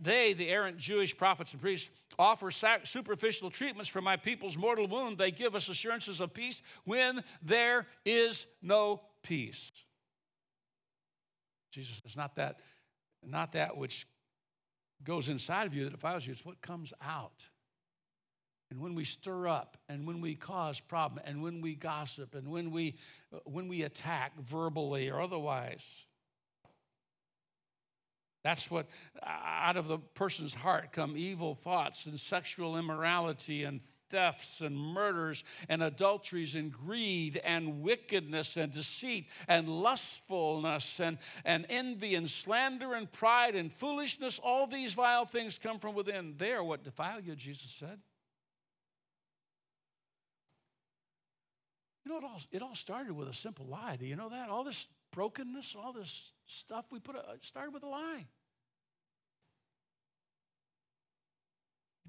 they the errant jewish prophets and priests offer superficial treatments for my people's mortal wound. They give us assurances of peace when there is no peace jesus it's not that not that which goes inside of you that defiles you, it's what comes out. And when we stir up and when we cause problem and when we gossip and when we when we attack verbally or otherwise that's what out of the person's heart come evil thoughts and sexual immorality and thefts and murders and adulteries and greed and wickedness and deceit and lustfulness and, and envy and slander and pride and foolishness. All these vile things come from within. They are what defile you, Jesus said. You know, it all, it all started with a simple lie. Do you know that? All this brokenness, all this stuff we put, it started with a lie.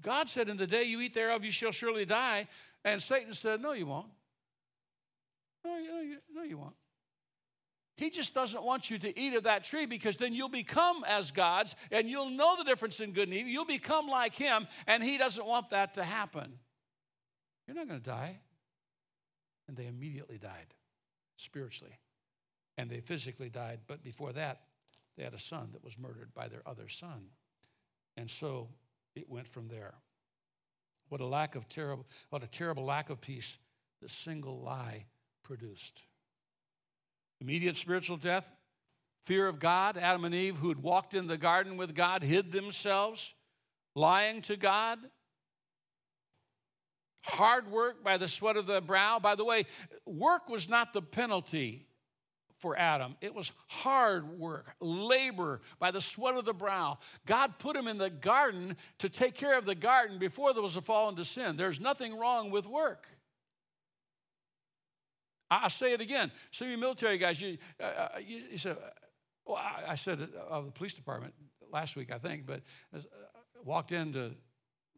God said, In the day you eat thereof, you shall surely die. And Satan said, No, you won't. No, you, no, you won't. He just doesn't want you to eat of that tree because then you'll become as gods and you'll know the difference in good and evil. You'll become like him, and he doesn't want that to happen. You're not going to die. And they immediately died spiritually. And they physically died, but before that, they had a son that was murdered by their other son. And so it went from there. What a lack of terrible, what a terrible lack of peace the single lie produced. Immediate spiritual death, fear of God, Adam and Eve, who had walked in the garden with God, hid themselves, lying to God. Hard work by the sweat of the brow. By the way, work was not the penalty for Adam. It was hard work, labor by the sweat of the brow. God put him in the garden to take care of the garden before there was a fall into sin. There's nothing wrong with work. I'll say it again. Some of you military guys, you, uh, uh you, you said, well, I, I said of the police department last week, I think, but uh, walked in to,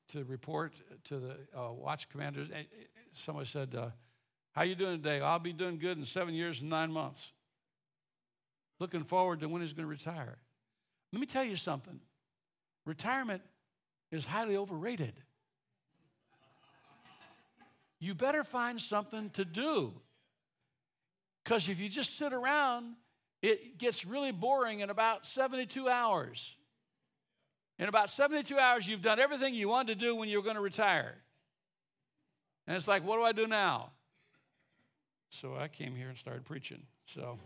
to report to the uh, watch commanders. Someone said, uh, how you doing today? I'll be doing good in seven years and nine months looking forward to when he's going to retire. Let me tell you something retirement is highly overrated. You better find something to do. Because if you just sit around, it gets really boring in about 72 hours. In about 72 hours, you've done everything you wanted to do when you were going to retire. And it's like, what do I do now? So I came here and started preaching. So.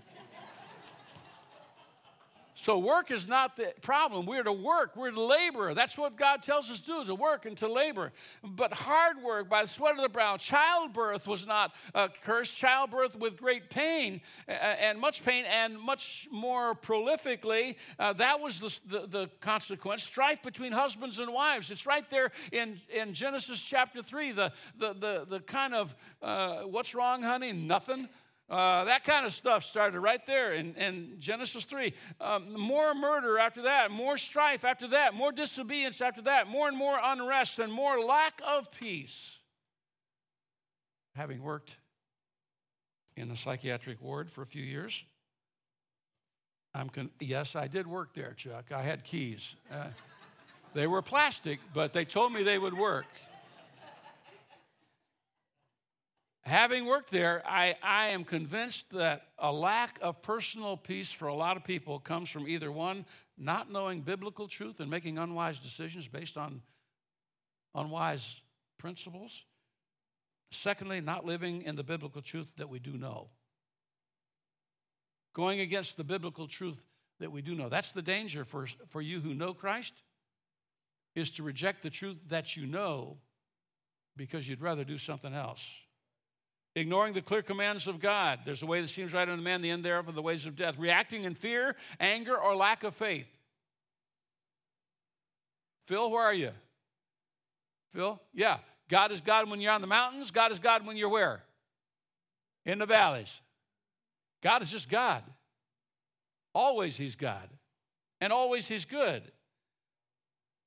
So work is not the problem. We're to work. We're to labor. That's what God tells us to do, to work and to labor. But hard work by the sweat of the brow. Childbirth was not a curse. Childbirth with great pain and much pain and much more prolifically. Uh, that was the, the, the, consequence. Strife between husbands and wives. It's right there in, in Genesis chapter 3. The, the, the, the kind of, uh, what's wrong, honey? Nothing. Uh, that kind of stuff started right there in, in Genesis 3. Um, more murder after that, more strife after that, more disobedience after that, more and more unrest, and more lack of peace. Having worked in a psychiatric ward for a few years, I'm con- yes, I did work there, Chuck. I had keys. Uh, they were plastic, but they told me they would work having worked there, I, I am convinced that a lack of personal peace for a lot of people comes from either one, not knowing biblical truth and making unwise decisions based on unwise principles. Secondly, not living in the biblical truth that we do know. Going against the biblical truth that we do know. That's the danger for, for you who know Christ, is to reject the truth that you know because you'd rather do something else. Ignoring the clear commands of God. There's a way that seems right unto man, the end thereof are the ways of death. Reacting in fear, anger, or lack of faith. Phil, where are you? Phil? Yeah. God is God when you're on the mountains. God is God when you're where? In the valleys. God is just God. Always He's God. And always He's good.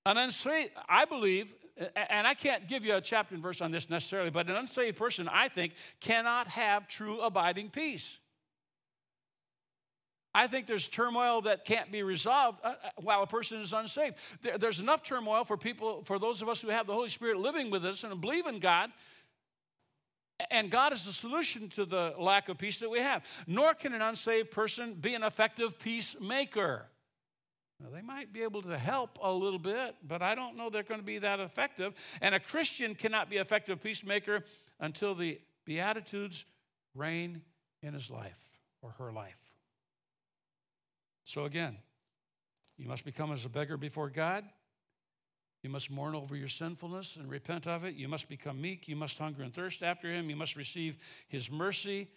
An unsaved, I believe, and I can't give you a chapter and verse on this necessarily, but an unsaved person, I think, cannot have true abiding peace. I think there's turmoil that can't be resolved uh, uh, while a person is unsaved. there's enough turmoil for people, for those of us who have the Holy Spirit living with us and believe in God. And God is the solution to the lack of peace that we have. Nor can an unsaved person be an effective peacemaker. Now, they might be able to help a little bit, but I don't know they're going to be that effective. And a Christian cannot be effective peacemaker until the Beatitudes reign in his life or her life. So again, you must become as a beggar before God. You must mourn over your sinfulness and repent of it. You must become meek. You must hunger and thirst after Him. You must receive His mercy.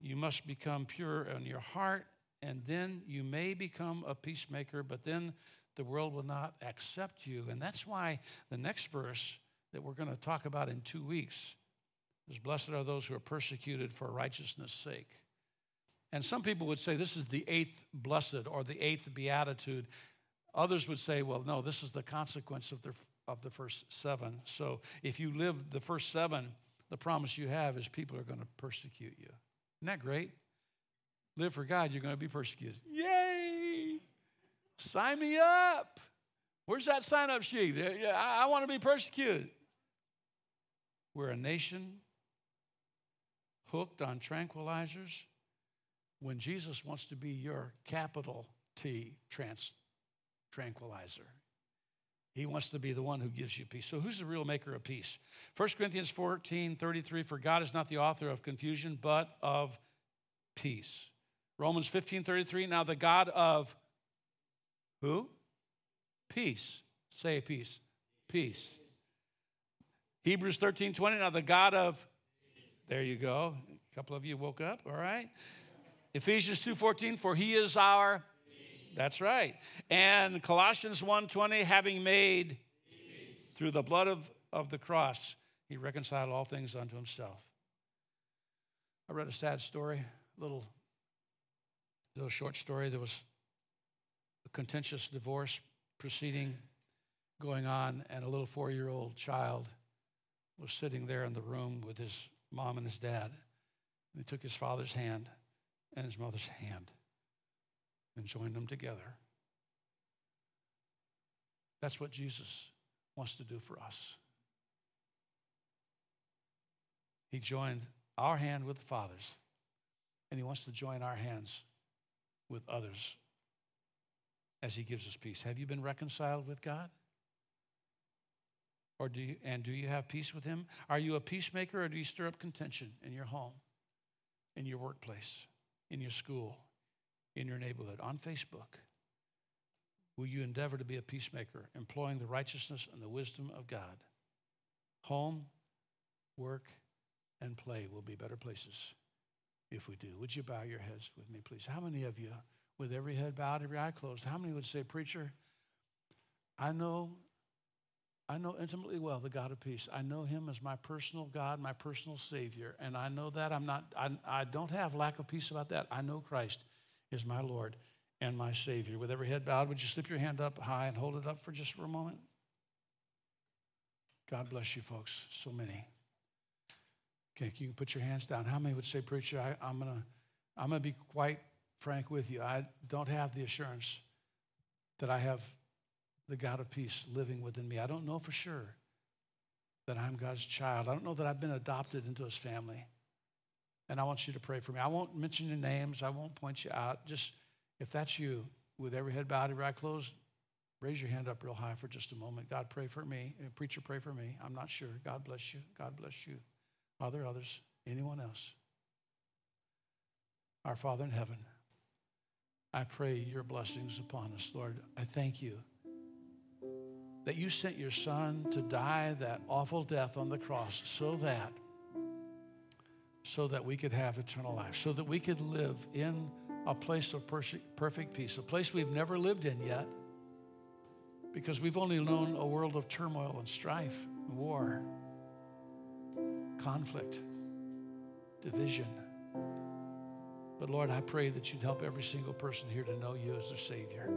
You must become pure in your heart and then you may become a peacemaker, but then the world will not accept you. And that's why the next verse that we're going to talk about in two weeks is Blessed are those who are persecuted for righteousness' sake. And some people would say this is the eighth blessed or the eighth beatitude. Others would say, well, no, this is the consequence of the, of the first seven. So if you live the first seven, the promise you have is people are going to persecute you. Isn't that great? Live for God, you're going to be persecuted. Yay! Sign me up. Where's that sign up sheet? I, I want to be persecuted. We're a nation hooked on tranquilizers when Jesus wants to be your capital T trans, tranquilizer. He wants to be the one who gives you peace. So, who's the real maker of peace? 1 Corinthians 14 33 For God is not the author of confusion, but of peace. Romans 15 33. Now the God of who? Peace. Say peace. Peace. Hebrews 13 20. Now the God of, there you go. A couple of you woke up, all right. Ephesians 2 14. For he is our, that's right. And Colossians 1 20. Having made through the blood of, of the cross, he reconciled all things unto himself. I read a sad story, a little little short story. There was a contentious divorce proceeding going on, and a little four year old child was sitting there in the room with his mom and his dad. And he took his father's hand and his mother's hand and joined them together. That's what Jesus wants to do for us. He joined our hand with the Father's, and He wants to join our hands with others as he gives us peace. Have you been reconciled with God? Or do you, and do you have peace with him? Are you a peacemaker or do you stir up contention in your home, in your workplace, in your school, in your neighborhood, on Facebook? Will you endeavor to be a peacemaker, employing the righteousness and the wisdom of God? Home, work, and play will be better places if we do. Would you bow your heads with me, please? How many of you, with every head bowed, every eye closed, how many would say, Preacher, I know, I know intimately well the God of peace. I know him as my personal God, my personal Savior. And I know that I'm not, I, I don't have lack of peace about that. I know Christ is my Lord and my Savior. With every head bowed, would you slip your hand up high and hold it up for just for a moment? God bless you, folks. So many. Okay, you can put your hands down. How many would say, Preacher, I, am going to I'm to be quite frank with you. I don't have the assurance that I have the God of peace living within me. I don't know for sure that I'm God's child. I don't know that I've been adopted into his family. And I want you to pray for me. I won't mention your names, I won't point you out. Just if that's you, with every head bowed, every eye closed, raise your hand up real high for just a moment. God, pray for me. Uh, preacher, pray for me. I'm not sure. God bless you. God bless you. Are there others? Anyone else? Our Father in heaven, I pray your blessings upon us, Lord. I thank you that you sent your Son to die that awful death on the cross so that so that we could have eternal life, so that we could live in a place of perfect peace, a place we've never lived in yet, because we've only known a world of turmoil and strife, and war, conflict, division. But Lord, I pray that you'd help every single person here to know you as their Savior.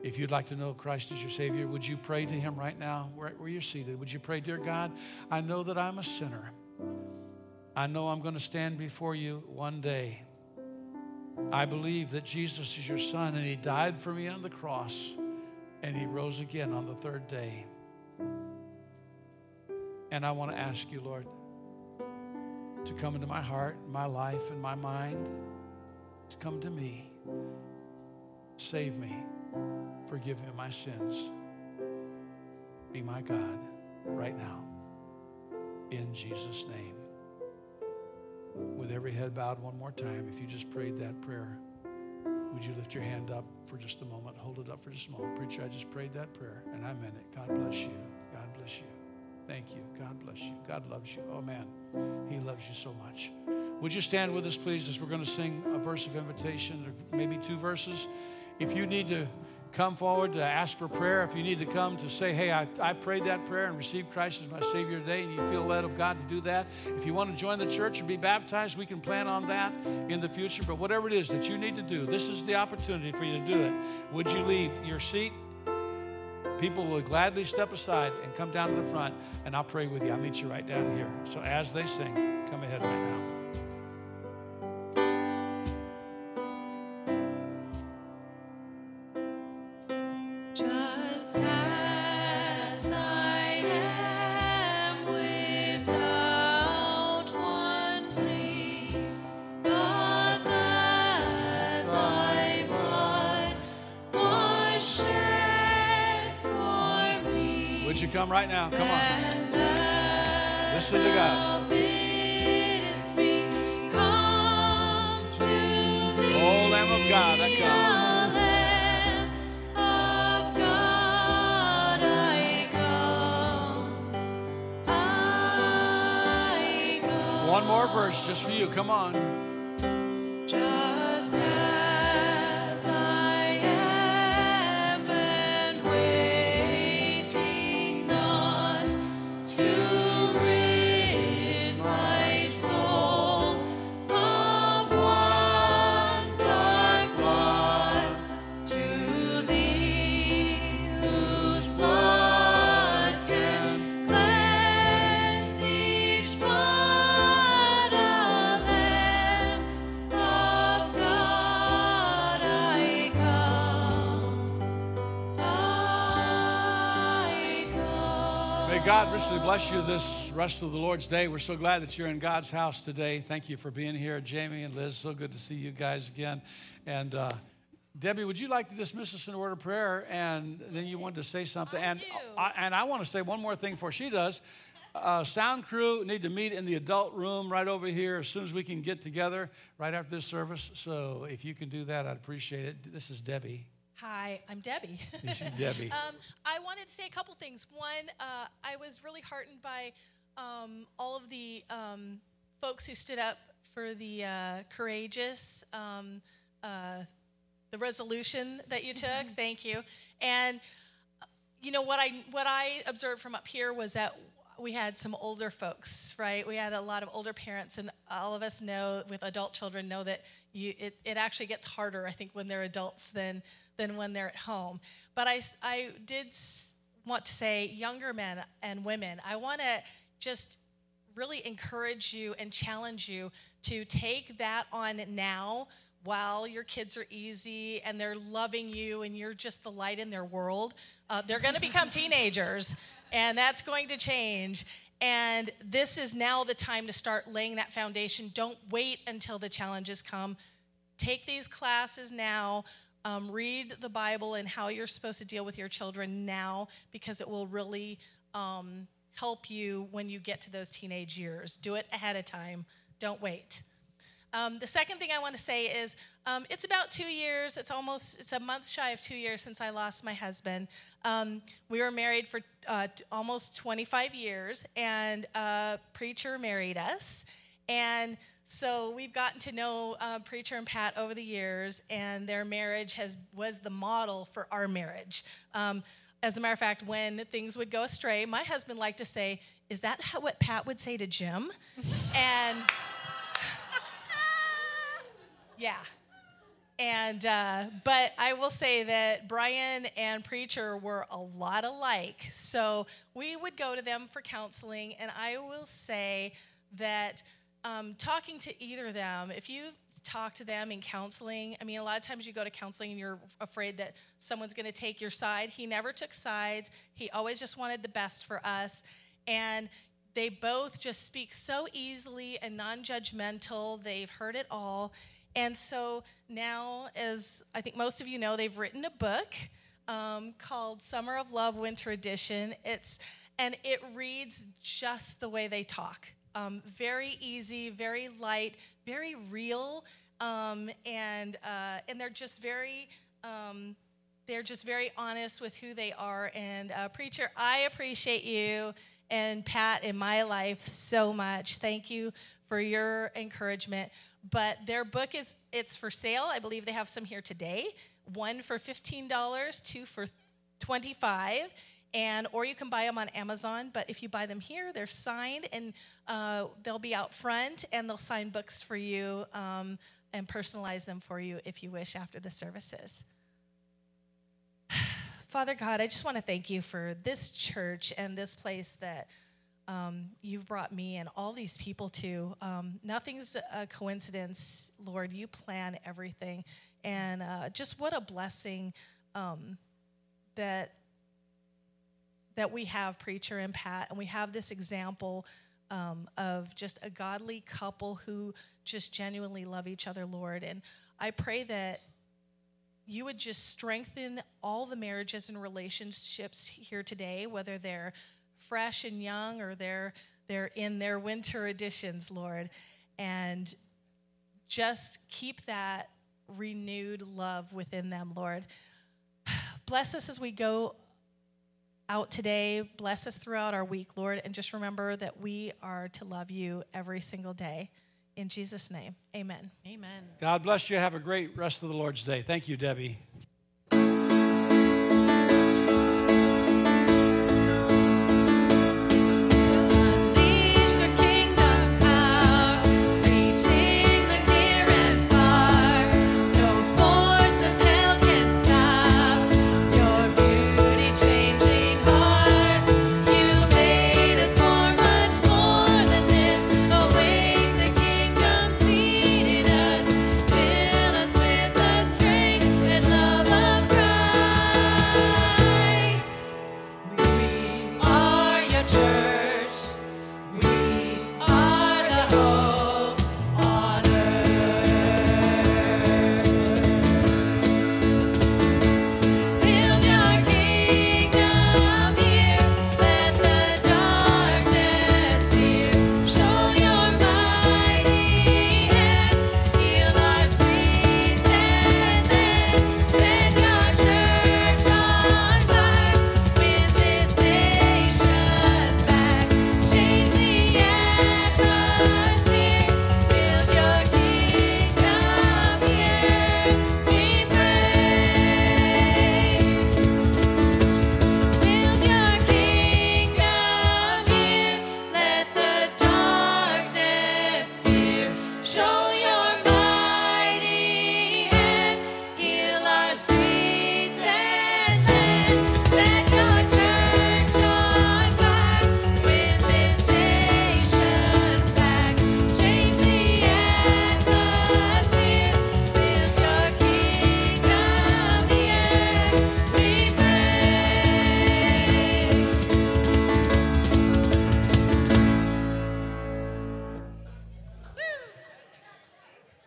If you'd like to know Christ as your Savior, would you pray to Him right now, where you're seated? Would you pray, Dear God, I know that I'm a sinner. I know I'm going to stand before you one day. I believe that Jesus is your Son and He died for me on the cross and He rose again on the third day. And I want to ask you, Lord, to come into my heart, my life, and my mind, to come to me. Save me. Forgive me my sins. Be my God right now. In Jesus' name. With every head bowed one more time, if you just prayed that prayer, would you lift your hand up for just a moment? Hold it up for just a moment. Preacher, I just prayed that prayer and I meant it. God bless you. God bless you. Thank you. God bless you. God loves you. Oh, man. He loves you so much. Would you stand with us, please, as we're going to sing a verse of invitation, or maybe two verses? If you need to come forward to ask for prayer, if you need to come to say, hey, I, I prayed that prayer and received Christ as my Savior today, and you feel led of God to do that, if you want to join the church and be baptized, we can plan on that in the future. But whatever it is that you need to do, this is the opportunity for you to do it. Would you leave your seat? People will gladly step aside and come down to the front, and I'll pray with you. I'll meet you right down here. So as they sing, come ahead right now. Right now. Come on. Listen to God. Oh, Lamb of God, I come. One more verse just for you. Come on. God richly bless you this rest of the Lord's day. We're so glad that you're in God's house today. Thank you for being here, Jamie and Liz. So good to see you guys again. And uh, Debbie, would you like to dismiss us in a word of prayer? And then you wanted to say something. I and. I, and I want to say one more thing before she does. Uh, sound crew need to meet in the adult room right over here as soon as we can get together right after this service. So if you can do that, I'd appreciate it. This is Debbie. Hi, I'm Debbie. This is Debbie. um, I wanted to say a couple things. One, uh, I was really heartened by um, all of the um, folks who stood up for the uh, courageous, um, uh, the resolution that you took. Mm-hmm. Thank you. And you know what I what I observed from up here was that we had some older folks, right? We had a lot of older parents, and all of us know with adult children know that you, it, it actually gets harder, I think, when they're adults than than when they're at home. But I, I did want to say, younger men and women, I want to just really encourage you and challenge you to take that on now while your kids are easy and they're loving you and you're just the light in their world. Uh, they're going to become teenagers, and that's going to change. And this is now the time to start laying that foundation. Don't wait until the challenges come. Take these classes now. Um, read the Bible and how you're supposed to deal with your children now because it will really um, help you when you get to those teenage years. Do it ahead of time, don't wait. Um, the second thing I want to say is um, it's about two years. It's almost it's a month shy of two years since I lost my husband. Um, we were married for uh, almost 25 years, and a preacher married us, and so we've gotten to know uh, preacher and Pat over the years, and their marriage has was the model for our marriage. Um, as a matter of fact, when things would go astray, my husband liked to say, "Is that how, what Pat would say to Jim?" and yeah. And uh, but I will say that Brian and Preacher were a lot alike. So we would go to them for counseling, and I will say that um, talking to either of them, if you talk to them in counseling, I mean, a lot of times you go to counseling and you're afraid that someone's going to take your side. He never took sides. He always just wanted the best for us, and they both just speak so easily and non-judgmental. They've heard it all and so now, as I think most of you know, they've written a book um, called Summer of Love Winter Edition. It's and it reads just the way they talk. Um, very easy, very light, very real, um, and uh, and they're just very. Um, they're just very honest with who they are. And uh, preacher, I appreciate you and Pat in my life so much. Thank you for your encouragement but their book is it's for sale. I believe they have some here today. One for $15, two for 25 and or you can buy them on Amazon. But if you buy them here, they're signed, and uh, they'll be out front, and they'll sign books for you um, and personalize them for you if you wish after the services. Father God, I just want to thank you for this church and this place that um, you've brought me and all these people to. Um, nothing's a coincidence, Lord. You plan everything. And uh, just what a blessing um, that that we have preacher and Pat, and we have this example um, of just a godly couple who just genuinely love each other, Lord. And I pray that you would just strengthen all the marriages and relationships here today, whether they're fresh and young or they're they're in their winter editions, Lord. And just keep that renewed love within them, Lord. Bless us as we go out today. Bless us throughout our week, Lord. And just remember that we are to love you every single day. In Jesus' name, amen. Amen. God bless you. Have a great rest of the Lord's day. Thank you, Debbie.